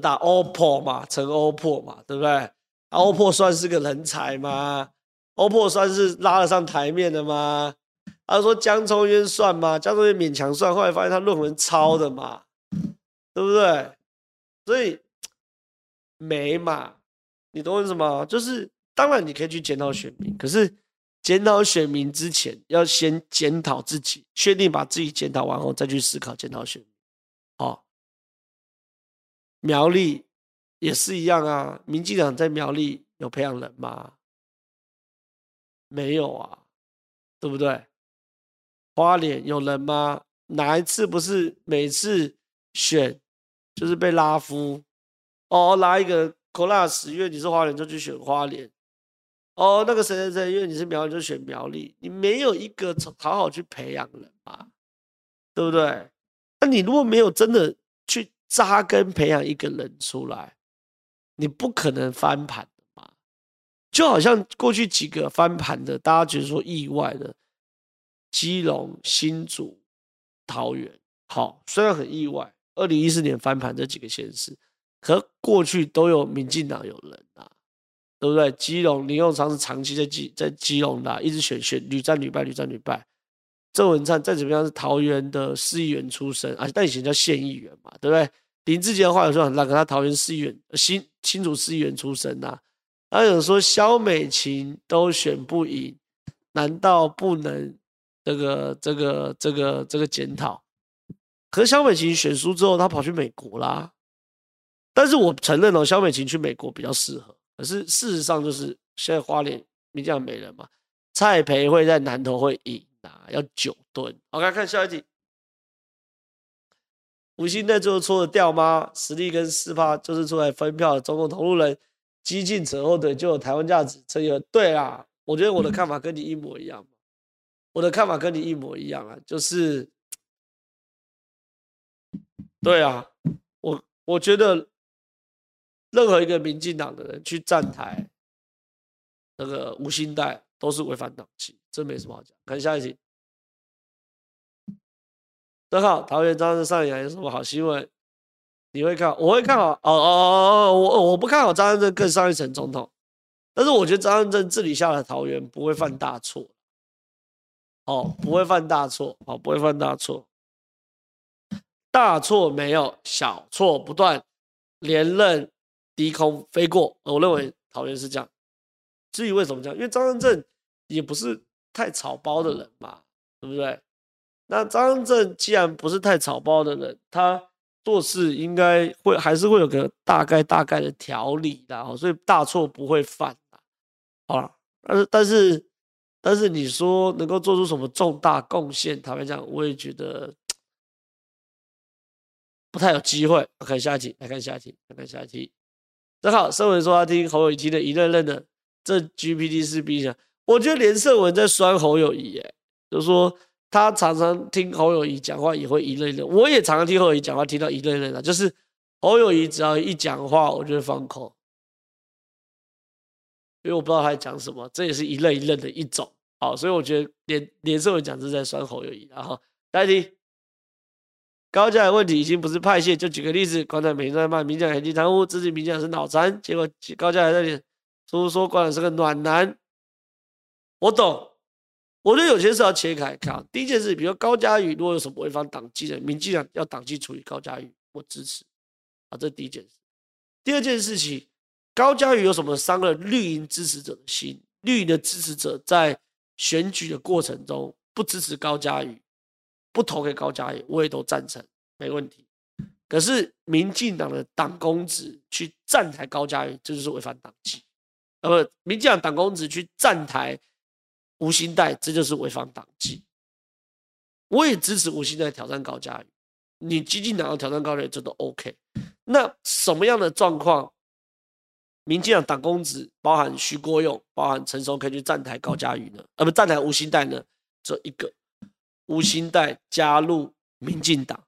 打 OPPO 嘛，成 OPPO 嘛，对不对？OPPO 算是个人才吗？OPPO 算是拉得上台面的吗？他说江聪渊算吗？江聪渊勉强算，后来发现他论文抄的嘛，对不对？所以没嘛，你懂我意思吗？就是当然你可以去检讨选民，可是。检讨选民之前，要先检讨自己，确定把自己检讨完后，再去思考检讨选民。好，苗栗也是一样啊。民进党在苗栗有培养人吗？没有啊，对不对？花莲有人吗？哪一次不是每次选就是被拉夫？哦，拉一个 class，因为你是花莲就去选花莲。哦，那个谁谁谁，因为你是苗栗就选苗栗，你没有一个好好去培养人嘛，对不对？那你如果没有真的去扎根培养一个人出来，你不可能翻盘。就好像过去几个翻盘的，大家觉得说意外的，基隆、新竹、桃园，好，虽然很意外，二零一四年翻盘这几个县市，可过去都有民进党有人啊。对不对？基隆林永昌是长期在基在基隆的，一直选选屡战屡败，屡战屡败。郑文灿再怎么样是桃园的市议员出身啊，但以前叫县议员嘛，对不对？林志杰的话有时候很烂，可他桃园市议员、新新竹市议员出身呐、啊。他有说萧美琴都选不赢，难道不能这个这个这个这个检讨？可是萧美琴选输之后，她跑去美国啦。但是我承认哦，萧美琴去美国比较适合。可是事实上就是现在花莲民进党没人嘛，蔡培慧在南投会赢啊，要九吨。OK，看下一题。吴欣岱最后搓得掉吗？实力跟四趴就是出来分票的中共同路人，激进者后腿就有台湾价值。这个对啊，我觉得我的看法跟你一模一样。我的看法跟你一模一样啊，就是对啊，我我觉得任何一个民进党的人去站台，那个无心带都是违反党纪，这没什么好讲。看下一题。正好桃园张善政上演有什么好新闻？你会看？我会看好。哦哦哦哦，我我不看好张善政更上一层总统，但是我觉得张善政治理下的桃园不会犯大错。哦，不会犯大错。哦，不会犯大错。大错没有，小错不断，连任低空飞过。我认为桃园是这样。至于为什么这样？因为张善政也不是太草包的人嘛，对不对？那张善政既然不是太草包的人，他做事应该会还是会有个大概大概的条理的，所以大错不会犯。好了，但是但是但是你说能够做出什么重大贡献，坦白讲，我也觉得不太有机会。我看下一题，来看下一题，来看下一题。正好盛文说他听侯友谊听的一愣愣的，这 GPT 是 B 想，我觉得连胜文在酸侯友谊，哎，就说。他常常听侯友宜讲话也会一愣愣，我也常常听侯友宜讲话听到一愣愣的，就是侯友宜只要一讲话，我就会放空，因为我不知道他在讲什么，这也是一愣一愣的一种。好，所以我觉得连连胜文讲是在酸侯友宜。然后下一题，高嘉的问题已经不是派系，就举个例子，刚才每天在骂民进党黑金贪污，自己民进是脑残，结果高嘉还在那里说说官是个暖男，我懂。我觉得有些事要切开看。第一件事，比如高嘉瑜如果有什么违反党纪的，民进党要党纪处理高嘉瑜，我支持。啊，这第一件事。第二件事情，高嘉瑜有什么伤了绿营支持者的心？绿营的支持者在选举的过程中不支持高嘉瑜，不投给高嘉瑜，我也都赞成，没问题。可是民进党的党公子去站台高嘉瑜，这就是违反党纪。呃，不，民进党党公子去站台。吴欣岱，这就是违反党纪。我也支持吴欣岱挑战高嘉瑜，你激进党要挑战高嘉瑜，这都 OK。那什么样的状况，民进党党公职包含徐国勇、包含陈松可以去站台高嘉瑜呢？呃，不站台吴欣岱呢？这一个，吴欣岱加入民进党，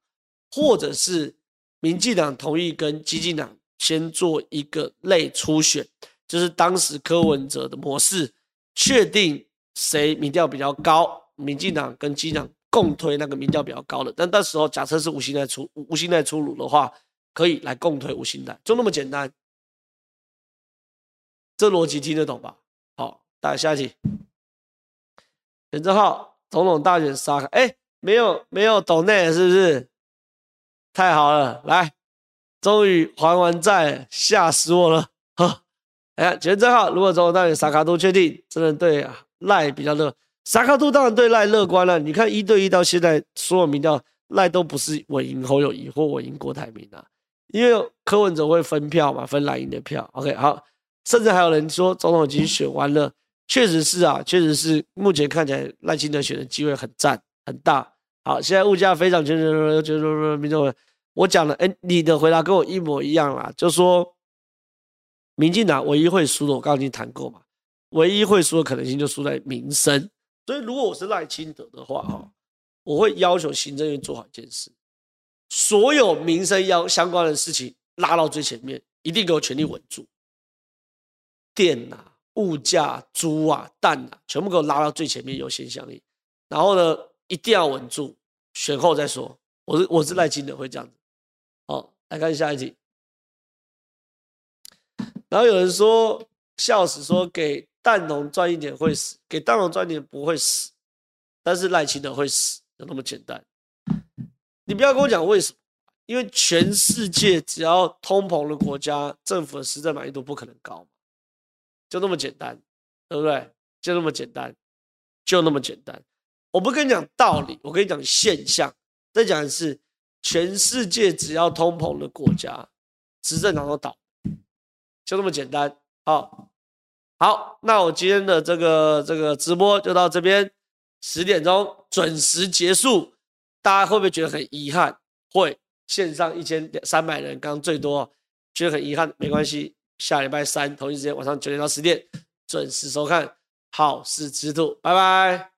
或者是民进党同意跟激进党先做一个类初选，就是当时柯文哲的模式，确定。谁民调比较高？民进党跟基党共推那个民调比较高的，但那时候假设是吴欣岱出吴欣岱出炉的话，可以来共推吴欣岱，就那么简单。这逻辑听得懂吧？好，大家下一题。选正浩总统大选杀，哎，没有没有懂内是不是？太好了，来，终于还完债，吓死我了。呵，哎，选正浩如果总统大选沙卡都确定，真的对啊。赖比较乐，沙卡都当然对赖乐观了。你看一对一到现在，所有民调赖都不是稳赢侯友宜或稳赢郭台铭啊，因为柯文哲会分票嘛，分蓝营的票。OK，好，甚至还有人说总统已经选完了，确实是啊，确实是目前看起来赖清德选的机会很赞很大。好，现在物价非常，就是就是说民众，我讲了，哎，你的回答跟我一模一样啦，就说民进党唯一会输的，我刚刚已经谈过嘛。唯一会输的可能性就输在民生，所以如果我是赖清德的话，哈，我会要求行政院做好一件事，所有民生要相关的事情拉到最前面，一定给我全力稳住，电啊、物价、猪啊、蛋啊，全部给我拉到最前面，优先效力。然后呢，一定要稳住，选后再说。我是我是赖清德会这样子。好，来看下一题。然后有人说笑死，说给。蛋农赚一点会死，给蛋农赚一点不会死，但是赖清德会死，就那么简单。你不要跟我讲为什么，因为全世界只要通膨的国家，政府的施政满意度不可能高嘛，就那么简单，对不对？就那么简单，就那么简单。我不跟你讲道理，我跟你讲现象。再讲的是，全世界只要通膨的国家，执政党都倒，就那么简单。好，好，那我今天的这个这个直播就到这边，十点钟准时结束。大家会不会觉得很遗憾？会，线上一千三百人，刚最多，觉得很遗憾，没关系，下礼拜三同一时间晚上九点到十点准时收看《好事之徒》，拜拜。